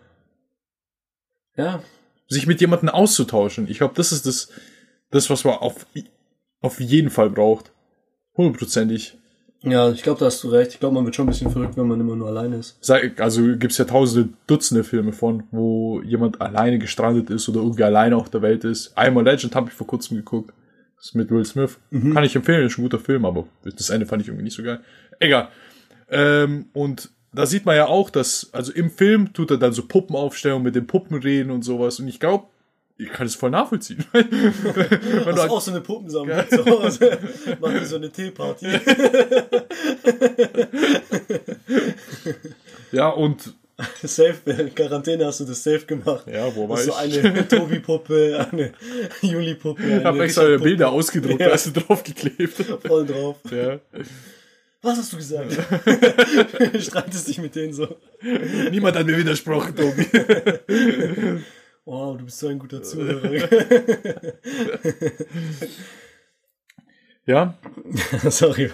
Ja. Sich mit jemandem auszutauschen. Ich glaube, das ist das, das, was man auf, auf jeden Fall braucht. Hundertprozentig. Ja, ich glaube, da hast du recht. Ich glaube, man wird schon ein bisschen verrückt, wenn man immer nur alleine ist. Also gibt's ja tausende, Dutzende Filme von, wo jemand alleine gestrandet ist oder irgendwie alleine auf der Welt ist. Einmal Legend habe ich vor kurzem geguckt. Das ist mit Will Smith. Mhm. Kann ich empfehlen, ist ein guter Film, aber das Ende fand ich irgendwie nicht so geil. Egal. Ähm, und da sieht man ja auch, dass, also im Film tut er dann so Puppen aufstellen und mit den Puppen reden und sowas. Und ich glaube, ich kann es voll nachvollziehen. Wenn du hast auch so eine Puppensammlung zu Hause. Machen so eine Teeparty. ja, und Safe, in Quarantäne hast du das safe gemacht. Ja, wo war ich? So eine Tobi-Puppe, eine Juli-Puppe. Ich habe extra Bilder ausgedruckt, ja. hast du draufgeklebt. Voll drauf. Ja. Was hast du gesagt? Streitest dich mit denen so. Niemand hat mir widersprochen, Tobi. Wow, du bist so ein guter Zuhörer. ja? Sorry.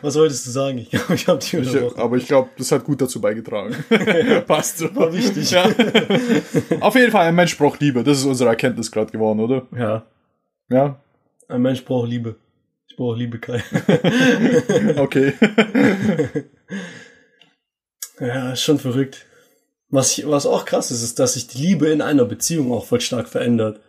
Was wolltest du sagen? Ich glaube, ich habe dich unterbrochen. aber ich glaube, das hat gut dazu beigetragen. Passt so. War wichtig. Ja. Auf jeden Fall, ein Mensch braucht Liebe. Das ist unsere Erkenntnis gerade geworden, oder? Ja. Ja? Ein Mensch braucht Liebe. Brauche Liebe, Kai. okay. ja, ist schon verrückt. Was, ich, was auch krass ist, ist, dass sich die Liebe in einer Beziehung auch voll stark verändert.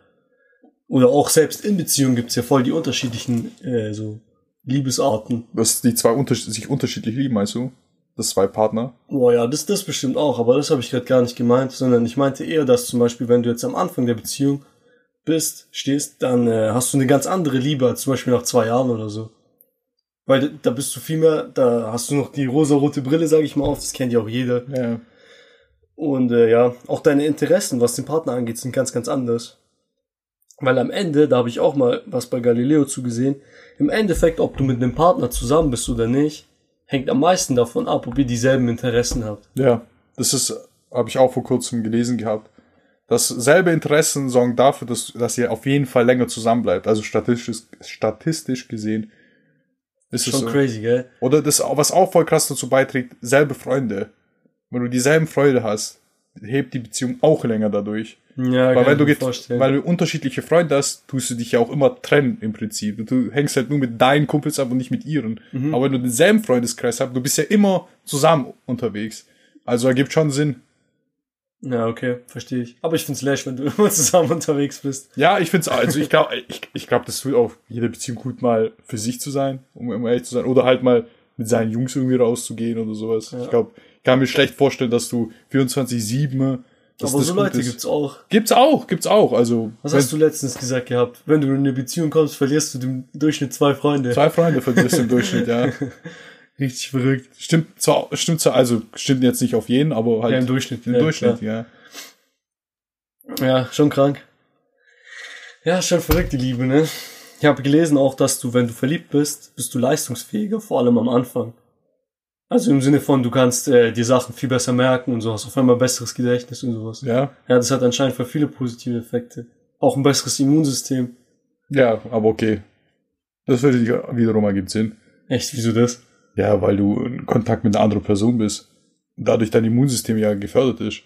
Oder auch selbst in Beziehungen gibt's ja voll die unterschiedlichen äh, so Liebesarten. Dass die zwei unter sich unterschiedlich lieben, meinst du? Das zwei Partner? Boah, ja, das, das bestimmt auch, aber das habe ich gerade gar nicht gemeint, sondern ich meinte eher, dass zum Beispiel, wenn du jetzt am Anfang der Beziehung bist, stehst, dann äh, hast du eine ganz andere Liebe als zum Beispiel nach zwei Jahren oder so. Weil da bist du viel mehr, da hast du noch die rosa-rote Brille, sage ich mal auf, das kennt ja auch jeder. Ja. Und äh, ja, auch deine Interessen, was den Partner angeht, sind ganz, ganz anders. Weil am Ende, da habe ich auch mal was bei Galileo zugesehen, im Endeffekt, ob du mit einem Partner zusammen bist oder nicht, hängt am meisten davon ab, ob ihr dieselben Interessen habt. Ja, das ist, habe ich auch vor kurzem gelesen gehabt. Dass selbe Interessen sorgen dafür, dass, dass ihr auf jeden Fall länger zusammen bleibt. Also statistisch, statistisch gesehen ist Schon es so. crazy, gell? Oder das, was auch voll krass dazu beiträgt, selbe Freunde wenn du dieselben Freude hast, hebt die Beziehung auch länger dadurch. Ja, weil wenn du get, weil du unterschiedliche Freunde hast, tust du dich ja auch immer trennen im Prinzip. Du hängst halt nur mit deinen Kumpels ab und nicht mit ihren. Mhm. Aber wenn du denselben Freundeskreis hast, du bist ja immer zusammen unterwegs. Also ergibt schon Sinn. Ja, okay, verstehe ich. Aber ich find's läsch, wenn du immer zusammen unterwegs bist. Ja, ich find's, also ich glaube, ich, ich glaube, das tut auch jede Beziehung gut, mal für sich zu sein, um immer ehrlich zu sein. Oder halt mal mit seinen Jungs irgendwie rauszugehen oder sowas. Ja. Ich glaube, kann mir schlecht vorstellen, dass du 24-7 aber so Leute gibt's auch. Gibt's auch, gibt's auch. Also. Was hast du letztens gesagt gehabt? Wenn du in eine Beziehung kommst, verlierst du im Durchschnitt zwei Freunde. Zwei Freunde verlierst du im Durchschnitt, ja. Richtig verrückt. Stimmt zwar, stimmt zwar, also stimmt jetzt nicht auf jeden, aber halt. Ja, im Durchschnitt. Im ja, Durchschnitt, klar. ja. Ja, schon krank. Ja, schon verrückt, die Liebe, ne? Ich habe gelesen auch, dass du, wenn du verliebt bist, bist du leistungsfähiger, vor allem am Anfang. Also im Sinne von, du kannst äh, die Sachen viel besser merken und so hast auf einmal besseres Gedächtnis und sowas. Ja. Ja, das hat anscheinend für viele positive Effekte. Auch ein besseres Immunsystem. Ja, aber okay. Das würde wiederum ergibt Sinn. Echt, wieso das? Ja, weil du in Kontakt mit einer anderen Person bist. Dadurch dein Immunsystem ja gefördert ist.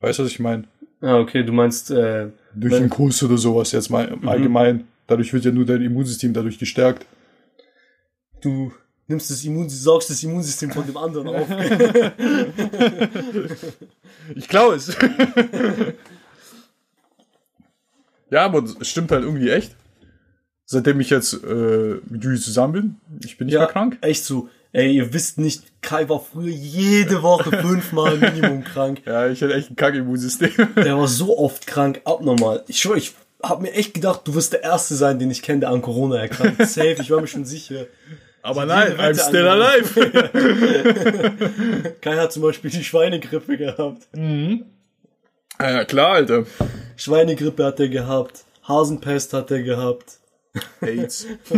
Weißt du, was ich meine? Ah, okay, du meinst, äh, Durch einen Kuss oder sowas jetzt mal im allgemein. Dadurch wird ja nur dein Immunsystem dadurch gestärkt. du nimmst das Immunsystem, saugst das Immunsystem von dem anderen auf. Ich glaube es. ja, aber es stimmt halt irgendwie echt. Seitdem ich jetzt äh, mit Julie zusammen bin, ich bin nicht mehr krank. Echt so. Ey, ihr wisst nicht, Kai war früher jede Woche fünfmal Minimum krank. Ja, ich hätte echt ein Kack-Immunsystem. Der war so oft krank, abnormal. Ich schwör, ich hab mir echt gedacht, du wirst der Erste sein, den ich kenne, der an Corona erkrankt. Safe, ich war mir schon sicher. Aber nein, nein, I'm still alive. Kai hat zum Beispiel die Schweinegrippe gehabt. ja, klar, Alter. Schweinegrippe hat er gehabt. Hasenpest hat er gehabt. AIDS.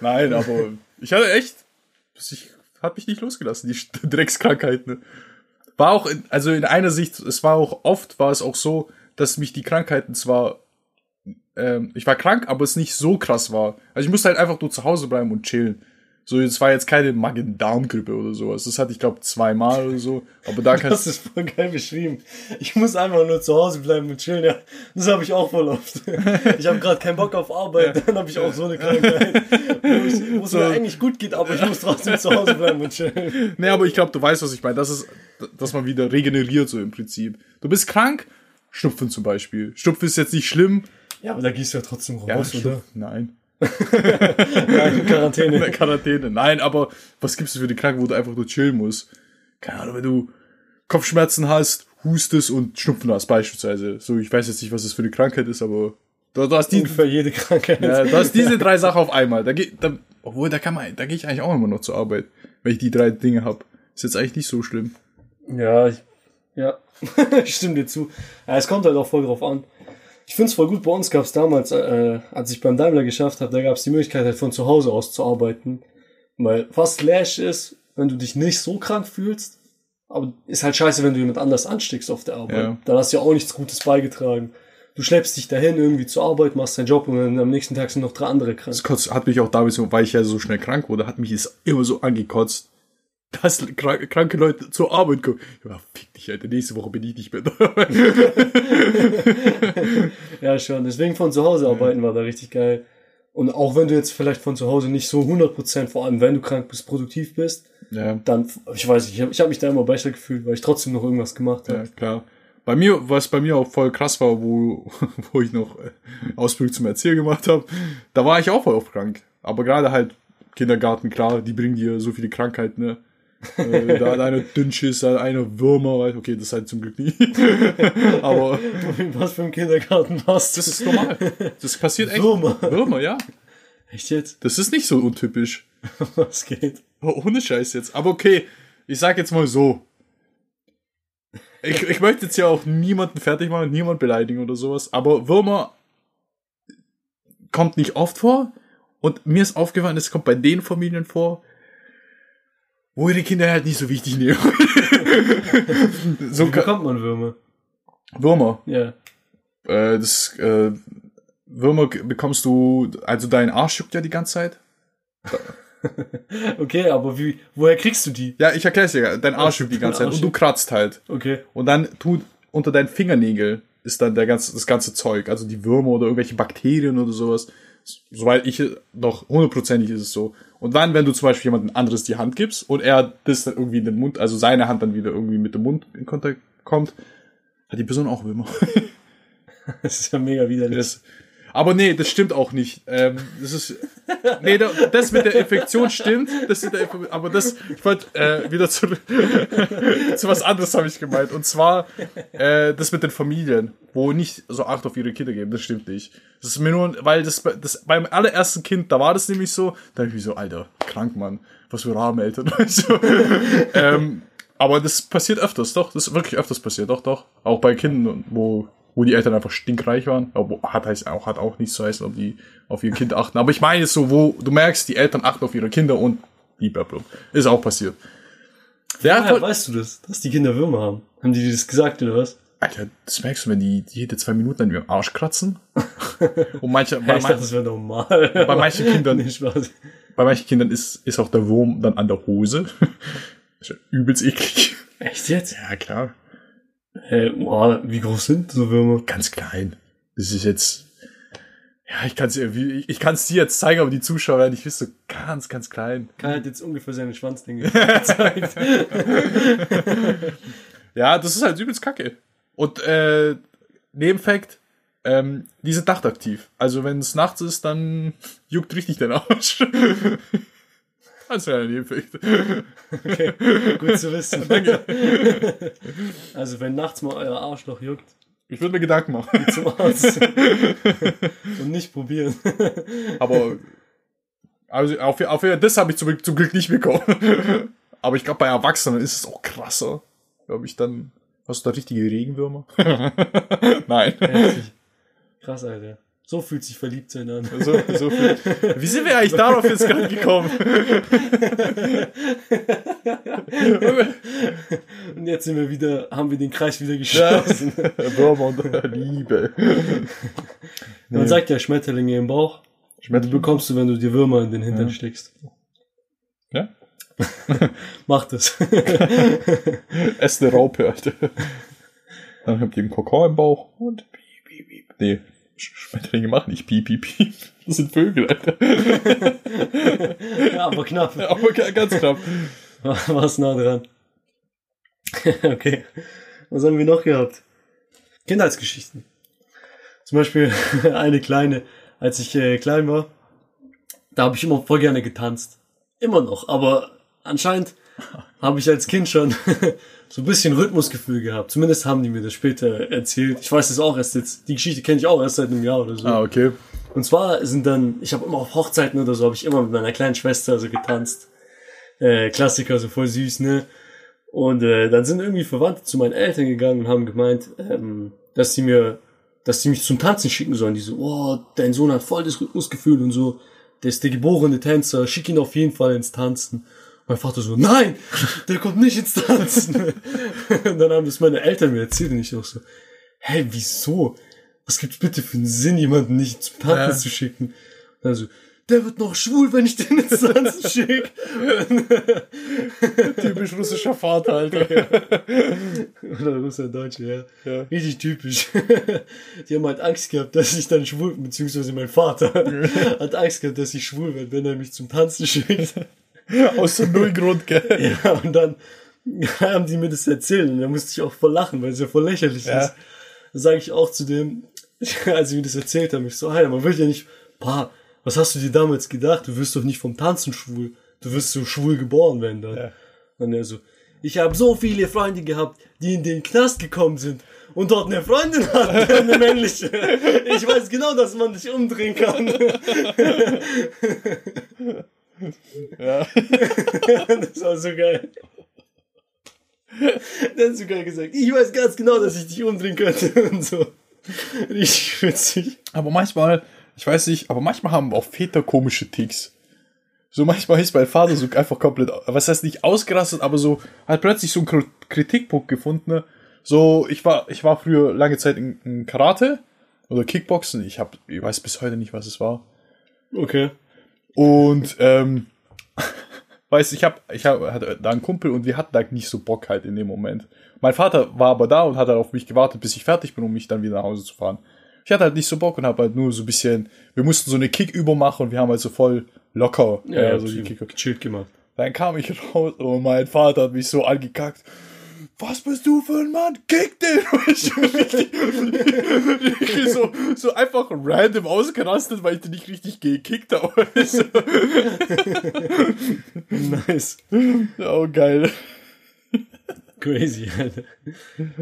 Nein, aber ich hatte echt, ich, hat mich nicht losgelassen, die Dreckskrankheit. Ne? War auch, in, also in einer Sicht, es war auch oft, war es auch so, dass mich die Krankheiten zwar, ähm, ich war krank, aber es nicht so krass war. Also ich musste halt einfach nur zu Hause bleiben und chillen. So, es war jetzt keine Magen-Darm-Grippe oder sowas. Das hatte ich, glaube zweimal oder so. Aber da Das kannst ist voll geil beschrieben. Ich muss einfach nur zu Hause bleiben und chillen. Ja, das habe ich auch voll oft. Ich habe gerade keinen Bock auf Arbeit, dann habe ich auch so eine Krankheit, wo es So. mir eigentlich gut geht, aber ich muss trotzdem zu Hause bleiben und chillen. Nee, aber ich glaube, du weißt, was ich meine. Das ist, dass man wieder regeneriert, so im Prinzip. Du bist krank, Schnupfen zum Beispiel. Schnupfen ist jetzt nicht schlimm. Ja, aber da gehst du ja trotzdem raus, Ja, oder? Schnupfen, nein. Quarantäne. der Quarantäne. Nein, aber was gibt's für die Kranken, wo du einfach nur chillen musst? Keine Ahnung, wenn du Kopfschmerzen hast, hustest und Schnupfen hast, beispielsweise. So, ich weiß jetzt nicht, was das für eine Krankheit ist, aber du, du hast die, Ungefähr jede Krankheit. ja, du hast diese drei Sachen auf einmal. Da geht, da, obwohl, da kann man, da gehe ich eigentlich auch immer noch zur Arbeit, wenn ich die drei Dinge hab. Ist jetzt eigentlich nicht so schlimm. Ja, ich, ja, ich stimme dir zu. Ja, es kommt halt auch voll drauf an. Ich find's voll gut, bei uns gab's damals, äh, als ich beim Daimler geschafft habe, da gab's die Möglichkeit halt von zu Hause aus zu arbeiten. Weil was Slash ist, wenn du dich nicht so krank fühlst, aber ist halt scheiße, wenn du jemand anders ansteckst auf der Arbeit. Ja. Dann hast du ja auch nichts Gutes beigetragen. Du schleppst dich dahin irgendwie zur Arbeit, machst deinen Job und dann am nächsten Tag sind noch drei andere krank. Das hat mich auch damals, weil ich ja so schnell krank wurde, hat mich es immer so angekotzt, dass krank, kranke Leute zur Arbeit kommen. Ja, fick dich, Alter, nächste Woche bin ich nicht mehr da. Ja, schon. Deswegen von zu Hause arbeiten war da richtig geil. Und auch wenn du jetzt vielleicht von zu Hause nicht so 100%, vor allem wenn du krank bist, produktiv bist, ja, dann, ich weiß nicht, ich habe ich hab mich da immer besser gefühlt, weil ich trotzdem noch irgendwas gemacht habe. ja, klar. Bei mir, was bei mir auch voll krass war, wo, wo ich noch äh, Ausbildung zum Erzieher gemacht habe, da war ich auch voll oft krank. Aber gerade halt Kindergarten, klar, die bringen dir so viele Krankheiten, ne? Äh, da hat einer Dünnschiss, da hat einer Würmer, okay, das halt zum Glück nicht. Aber was für einem Kindergarten warst du? das ist normal. Das passiert echt. Würmer. Würmer, ja. Echt jetzt? Das ist nicht so untypisch. Was geht? Oh, ohne Scheiß jetzt. Aber okay, ich sag jetzt mal so. Ich, ich möchte jetzt ja auch niemanden fertig machen, niemand beleidigen oder sowas. Aber Würmer kommt nicht oft vor. Und mir ist aufgefallen, es kommt bei den Familien vor, wo ihre Kinder halt nicht so wichtig nehmen. so Wie bekommt man Würmer? Würmer. Ja. Äh, das, äh, Würmer bekommst du, also dein Arsch juckt ja die ganze Zeit. Okay, aber wie, woher kriegst du die? Ja, ich erklär's dir. Dein Arsch juckt die ganze Zeit und du kratzt halt. Okay. Und dann tut unter deinen Fingernägel ist dann der ganze, das ganze Zeug, also die Würmer oder irgendwelche Bakterien oder sowas. Soweit ich noch hundertprozentig ist es so. Und dann, wenn du zum Beispiel jemandem anderes die Hand gibst und er das dann irgendwie in den Mund, also seine Hand dann wieder irgendwie mit dem Mund in Kontakt kommt, hat die Person auch Würmer. Das ist ja mega widerlich. Das, aber nee, das stimmt auch nicht. Ähm, das ist, nee, da- das mit der Infektion stimmt, das mit der, aber das, ich wollte äh, wieder zu, zu was anderes habe ich gemeint. Und zwar äh, das mit den Familien, wo nicht so Acht auf ihre Kinder geben, das stimmt nicht. Das ist mir nur, weil das, das beim allerersten Kind, da war das nämlich so, da hab ich so, Alter, krank, Mann, was für arme Eltern. Also, ähm, aber das passiert öfters, doch, das ist wirklich öfters passiert, doch, doch. Auch bei Kindern, wo, wo die Eltern einfach stinkreich waren. Aber hat heißt auch, hat auch nicht so heißen, ob die auf ihr Kind achten. Aber ich meine so, wo du merkst, die Eltern achten auf ihre Kinder und blablabla. Ist auch passiert. Der Woher weißt du das, dass die Kinder Würmer haben? Haben die dir das gesagt oder was? Alter, das merkst du, wenn die jede zwei Minuten an ihrem Arsch kratzen. Und manche, Ja, bei, ich dachte, normal. bei manchen Kindern, Nee, bei manchen Kindern ist, ist auch der Wurm dann an der Hose. Schon übelst eklig. Echt jetzt? Ja, klar. Äh, boah, wie groß sind so Würmer? Ganz klein. Das ist jetzt. Ja, ich kann es ich kann's dir jetzt zeigen, aber die Zuschauer werden nicht wissen, so ganz, ganz klein. Kai hat jetzt ungefähr seine Schwanzdinge gezeigt. Ja, das ist halt übelst kacke. Und äh, Nebenfakt, ähm, die sind nachtaktiv. Also wenn es nachts ist, dann juckt richtig dein Arsch. Ein Nebenfakt. Okay, gut zu wissen. Also wenn nachts mal euer Arschloch juckt, Ich würde mir Gedanken machen. zum Arzt. Und nicht probieren. Aber also auf, auf das habe ich zum, zum Glück nicht bekommen. Aber ich glaube, bei Erwachsenen ist es auch krasser. Glaube ich dann. Hast du da richtige Regenwürmer? Nein. Heftig. Krass, Alter. So fühlt sich verliebt sein an. So, so viel. Wie sind wir eigentlich darauf jetzt gerade gekommen? Und jetzt sind wir wieder, haben wir den Kreis wieder geschlossen. Und Liebe. Man sagt ja Schmetterlinge im Bauch. Die bekommst du, wenn du dir Würmer in den Hintern steckst. Ja? Mach das. Ess eine Raupe, Alter. Dann habt ihr einen Kokon im Bauch und. Nee, Schmetterlinge machen nicht piep, piep, piep. Das sind Vögel, Alter. ja, aber knapp. Aber ga- ganz knapp. War's nah dran. okay. Was haben wir noch gehabt? Kindheitsgeschichten. Zum Beispiel eine kleine, als ich äh, klein war, da habe ich immer voll gerne getanzt. Immer noch, aber anscheinend habe ich als Kind schon so ein bisschen Rhythmusgefühl gehabt. Zumindest haben die mir das später erzählt. Ich weiß das auch erst jetzt. Die Geschichte kenne ich auch erst seit einem Jahr oder so. Ah, okay. Und zwar sind dann, ich habe immer auf Hochzeiten oder so, habe ich immer mit meiner kleinen Schwester so getanzt. Äh, Klassiker, so voll süß, ne? Und äh, dann sind irgendwie Verwandte zu meinen Eltern gegangen und haben gemeint, ähm, dass sie mir, dass sie mich zum Tanzen schicken sollen. Die so, oh, dein Sohn hat voll das Rhythmusgefühl und so. Der ist der geborene Tänzer, schick ihn auf jeden Fall ins Tanzen. Mein Vater so, nein, der kommt nicht ins Tanzen. und dann haben das meine Eltern mir erzählt und ich auch so, hey, wieso? Was gibt's bitte für einen Sinn, jemanden nicht zum Tanzen Ja. zu schicken? Und also, der wird noch schwul, wenn ich den ins Tanzen schicke. Typisch russischer Vater, Alter. Oder Russer, Deutsche, ja. Ja. Richtig typisch. Die haben halt Angst gehabt, dass ich dann schwul, beziehungsweise mein Vater hat Angst gehabt, dass ich schwul werde, wenn er mich zum Tanzen schickt. Aus dem Nullgrund, gell? Ja, und dann haben die mir das erzählt und da musste ich auch voll lachen, weil es ja voll lächerlich Ja. ist. Da sage ich auch zu dem, als sie mir das erzählt haben, ich so, Alter, man will ja nicht, pa, was hast du dir damals gedacht? Du wirst doch nicht vom Tanzen schwul. Du wirst so schwul geboren werden dann. Ja. Und er so, ich habe so viele Freunde gehabt, die in den Knast gekommen sind und dort eine Freundin hatten, eine männliche. Ich weiß genau, dass man dich umdrehen kann. Ja. Das war so geil. Der hat so geil gesagt, ich weiß ganz genau, dass ich dich umdrehen könnte und so. Richtig witzig. Aber manchmal, ich weiß nicht, aber manchmal haben auch Väter komische Ticks. So manchmal ist mein Vater so einfach komplett, was heißt nicht ausgerastet, aber so, hat plötzlich so einen Kri- Kritikpunkt gefunden. Ne? So, ich war, ich war früher lange Zeit in, in Karate oder Kickboxen. Ich hab, ich weiß bis heute nicht, was es war. Okay. Und ähm, weißt du, ich hab, ich hab, hatte da einen Kumpel und wir hatten da nicht so Bock halt in dem Moment. Mein Vater war aber da und hat halt auf mich gewartet, bis ich fertig bin, um mich dann wieder nach Hause zu fahren. Ich hatte halt nicht so Bock und hab halt nur so ein bisschen, wir mussten so eine Kickübung machen und wir haben halt so voll locker Ja, äh, so die Kick. gechillt gemacht. Dann kam ich raus und mein Vater hat mich so angekackt. Was bist du für ein Mann? Kick den! Ich so, so einfach random ausgerastet, weil ich den nicht richtig gekickt habe. So. Nice. Oh, geil. Crazy, Alter.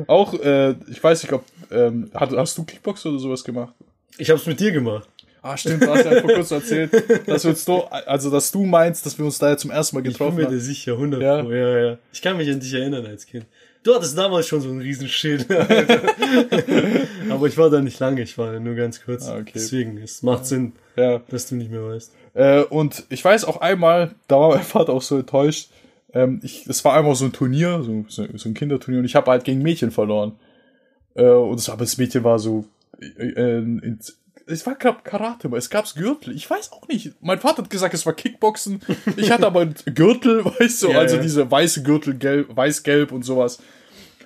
Auch, äh, ich weiß nicht, ob, ähm, hast, hast du Kickbox oder sowas gemacht? Ich hab's mit dir gemacht. Ah, stimmt, du hast ja vor kurzem erzählt, dass wir uns do, also, dass du meinst, dass wir uns da ja zum ersten Mal Ich bin getroffen mir haben. sicher, 100 Ja. Pro. Ja, ja. Ich kann mich an dich erinnern als Kind. Du hattest damals schon so ein Riesenschild. Aber ich war da nicht lange, ich war da nur ganz kurz. Ah, okay. Deswegen, es macht Sinn, Ja. dass du nicht mehr weißt. Äh, und ich weiß auch einmal, da war mein Vater auch so enttäuscht. Ähm, ich, es war einmal so ein Turnier, so, so, so ein Kinderturnier, und ich habe halt gegen Mädchen verloren. Äh, und das, aber das Mädchen war so, äh, äh, in, es war glaub, Karate, aber es gab's Gürtel. Ich weiß auch nicht. Mein Vater hat gesagt, es war Kickboxen. Ich hatte aber einen Gürtel, weißt du, Ja, also ja. diese weiße Gürtel, gelb, weiß-gelb und sowas.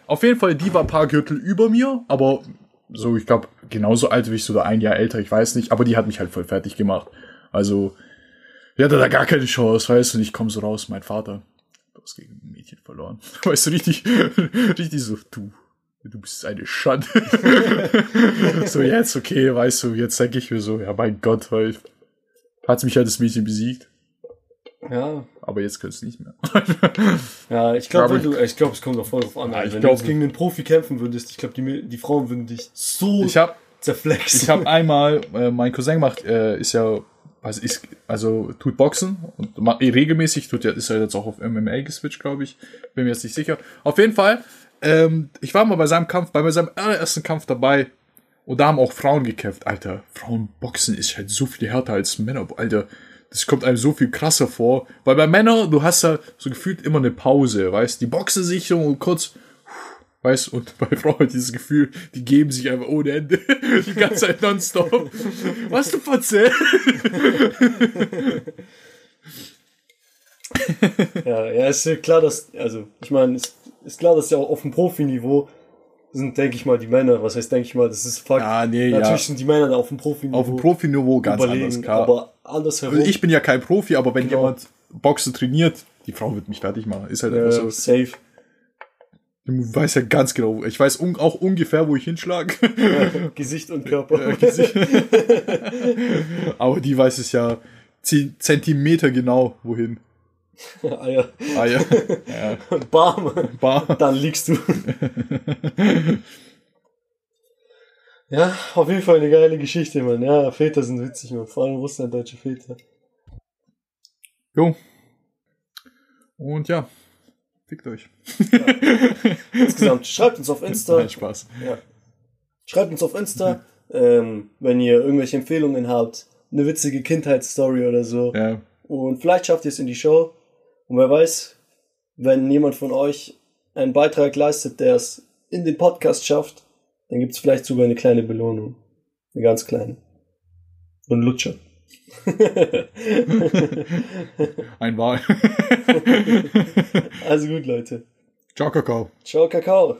Auf jeden Fall, die war ein paar Gürtel über mir, aber so, ich glaube, genauso alt wie ich, so oder ein Jahr älter, ich weiß nicht, aber die hat mich halt voll fertig gemacht. Also, die hatte da gar keine Chance, weißt du, und ich komme so raus, mein Vater, du hast gegen ein Mädchen verloren. Weißt du, richtig, richtig so, du, du bist eine Schande. so, jetzt, okay, weißt du, jetzt denke ich mir so, ja, mein Gott, weil hat mich halt das Mädchen besiegt, Ja, aber jetzt kannst du nicht mehr. ja, ich glaube, du, ich glaube, es kommt auch voll drauf an. Ja, ich wenn glaub- du jetzt gegen einen Profi kämpfen würdest, ich glaube, die, die Frauen würden dich so Ich habe zerflexen. Ich habe einmal, äh, mein Cousin macht, äh, ist ja, also ist, also tut Boxen und ma- eh, regelmäßig tut ja, ist er jetzt auch auf MMA geswitcht, glaube ich. Bin mir jetzt nicht sicher. Auf jeden Fall, ähm, ich war mal bei seinem Kampf, bei seinem allerersten Kampf dabei und da haben auch Frauen gekämpft. Alter, Frauenboxen ist halt so viel härter als Männer, Alter. Das kommt einem so viel krasser vor. Weil bei Männern, du hast ja so gefühlt immer eine Pause, weißt? Die boxen sich und kurz, Weißt und bei Frauen dieses Gefühl, die geben sich einfach ohne Ende. Die ganze Zeit nonstop. Was du Fotze? Ja, ja, ist klar, dass, also, ich meine, ist, ist klar, dass ja auch auf dem Profiniveau sind, denke ich mal, die Männer, was heißt, denke ich mal, das ist Fakt. Ja, nee, Natürlich ja. sind die Männer da auf dem Profiniveau Auf dem Profiniveau ganz anders, klar. aber andersherum. Also ich bin ja kein Profi, aber wenn Genau. jemand Boxen trainiert, die Frau wird mich fertig machen. Ist halt äh, einfach so. safe. Du weißt ja ganz genau. Ich weiß un auch ungefähr, wo ich hinschlage. Gesicht und Körper. aber die weiß es ja 10 Zentimeter genau, wohin. Eier. Ah ja. ja. Bam. Bar. Dann liegst du. ja, auf jeden Fall eine geile Geschichte, Mann. Ja, Väter sind witzig, man. Vor allem russlanddeutsche Väter. Jo. Und ja. Fickt euch. Insgesamt, schreibt uns auf Insta. Nein, Spaß. Ja. Schreibt uns auf Insta, ähm, wenn ihr irgendwelche Empfehlungen habt, eine witzige Kindheitsstory oder so. Ja. Und vielleicht schafft ihr es in die Show. Und wer weiß, wenn jemand von euch einen Beitrag leistet, der es in den Podcast schafft, dann gibt es vielleicht sogar eine kleine Belohnung. Eine ganz kleine. Ein Lutscher. Ein Wahl. also gut, Leute. Ciao, Kakao. Ciao, Kakao.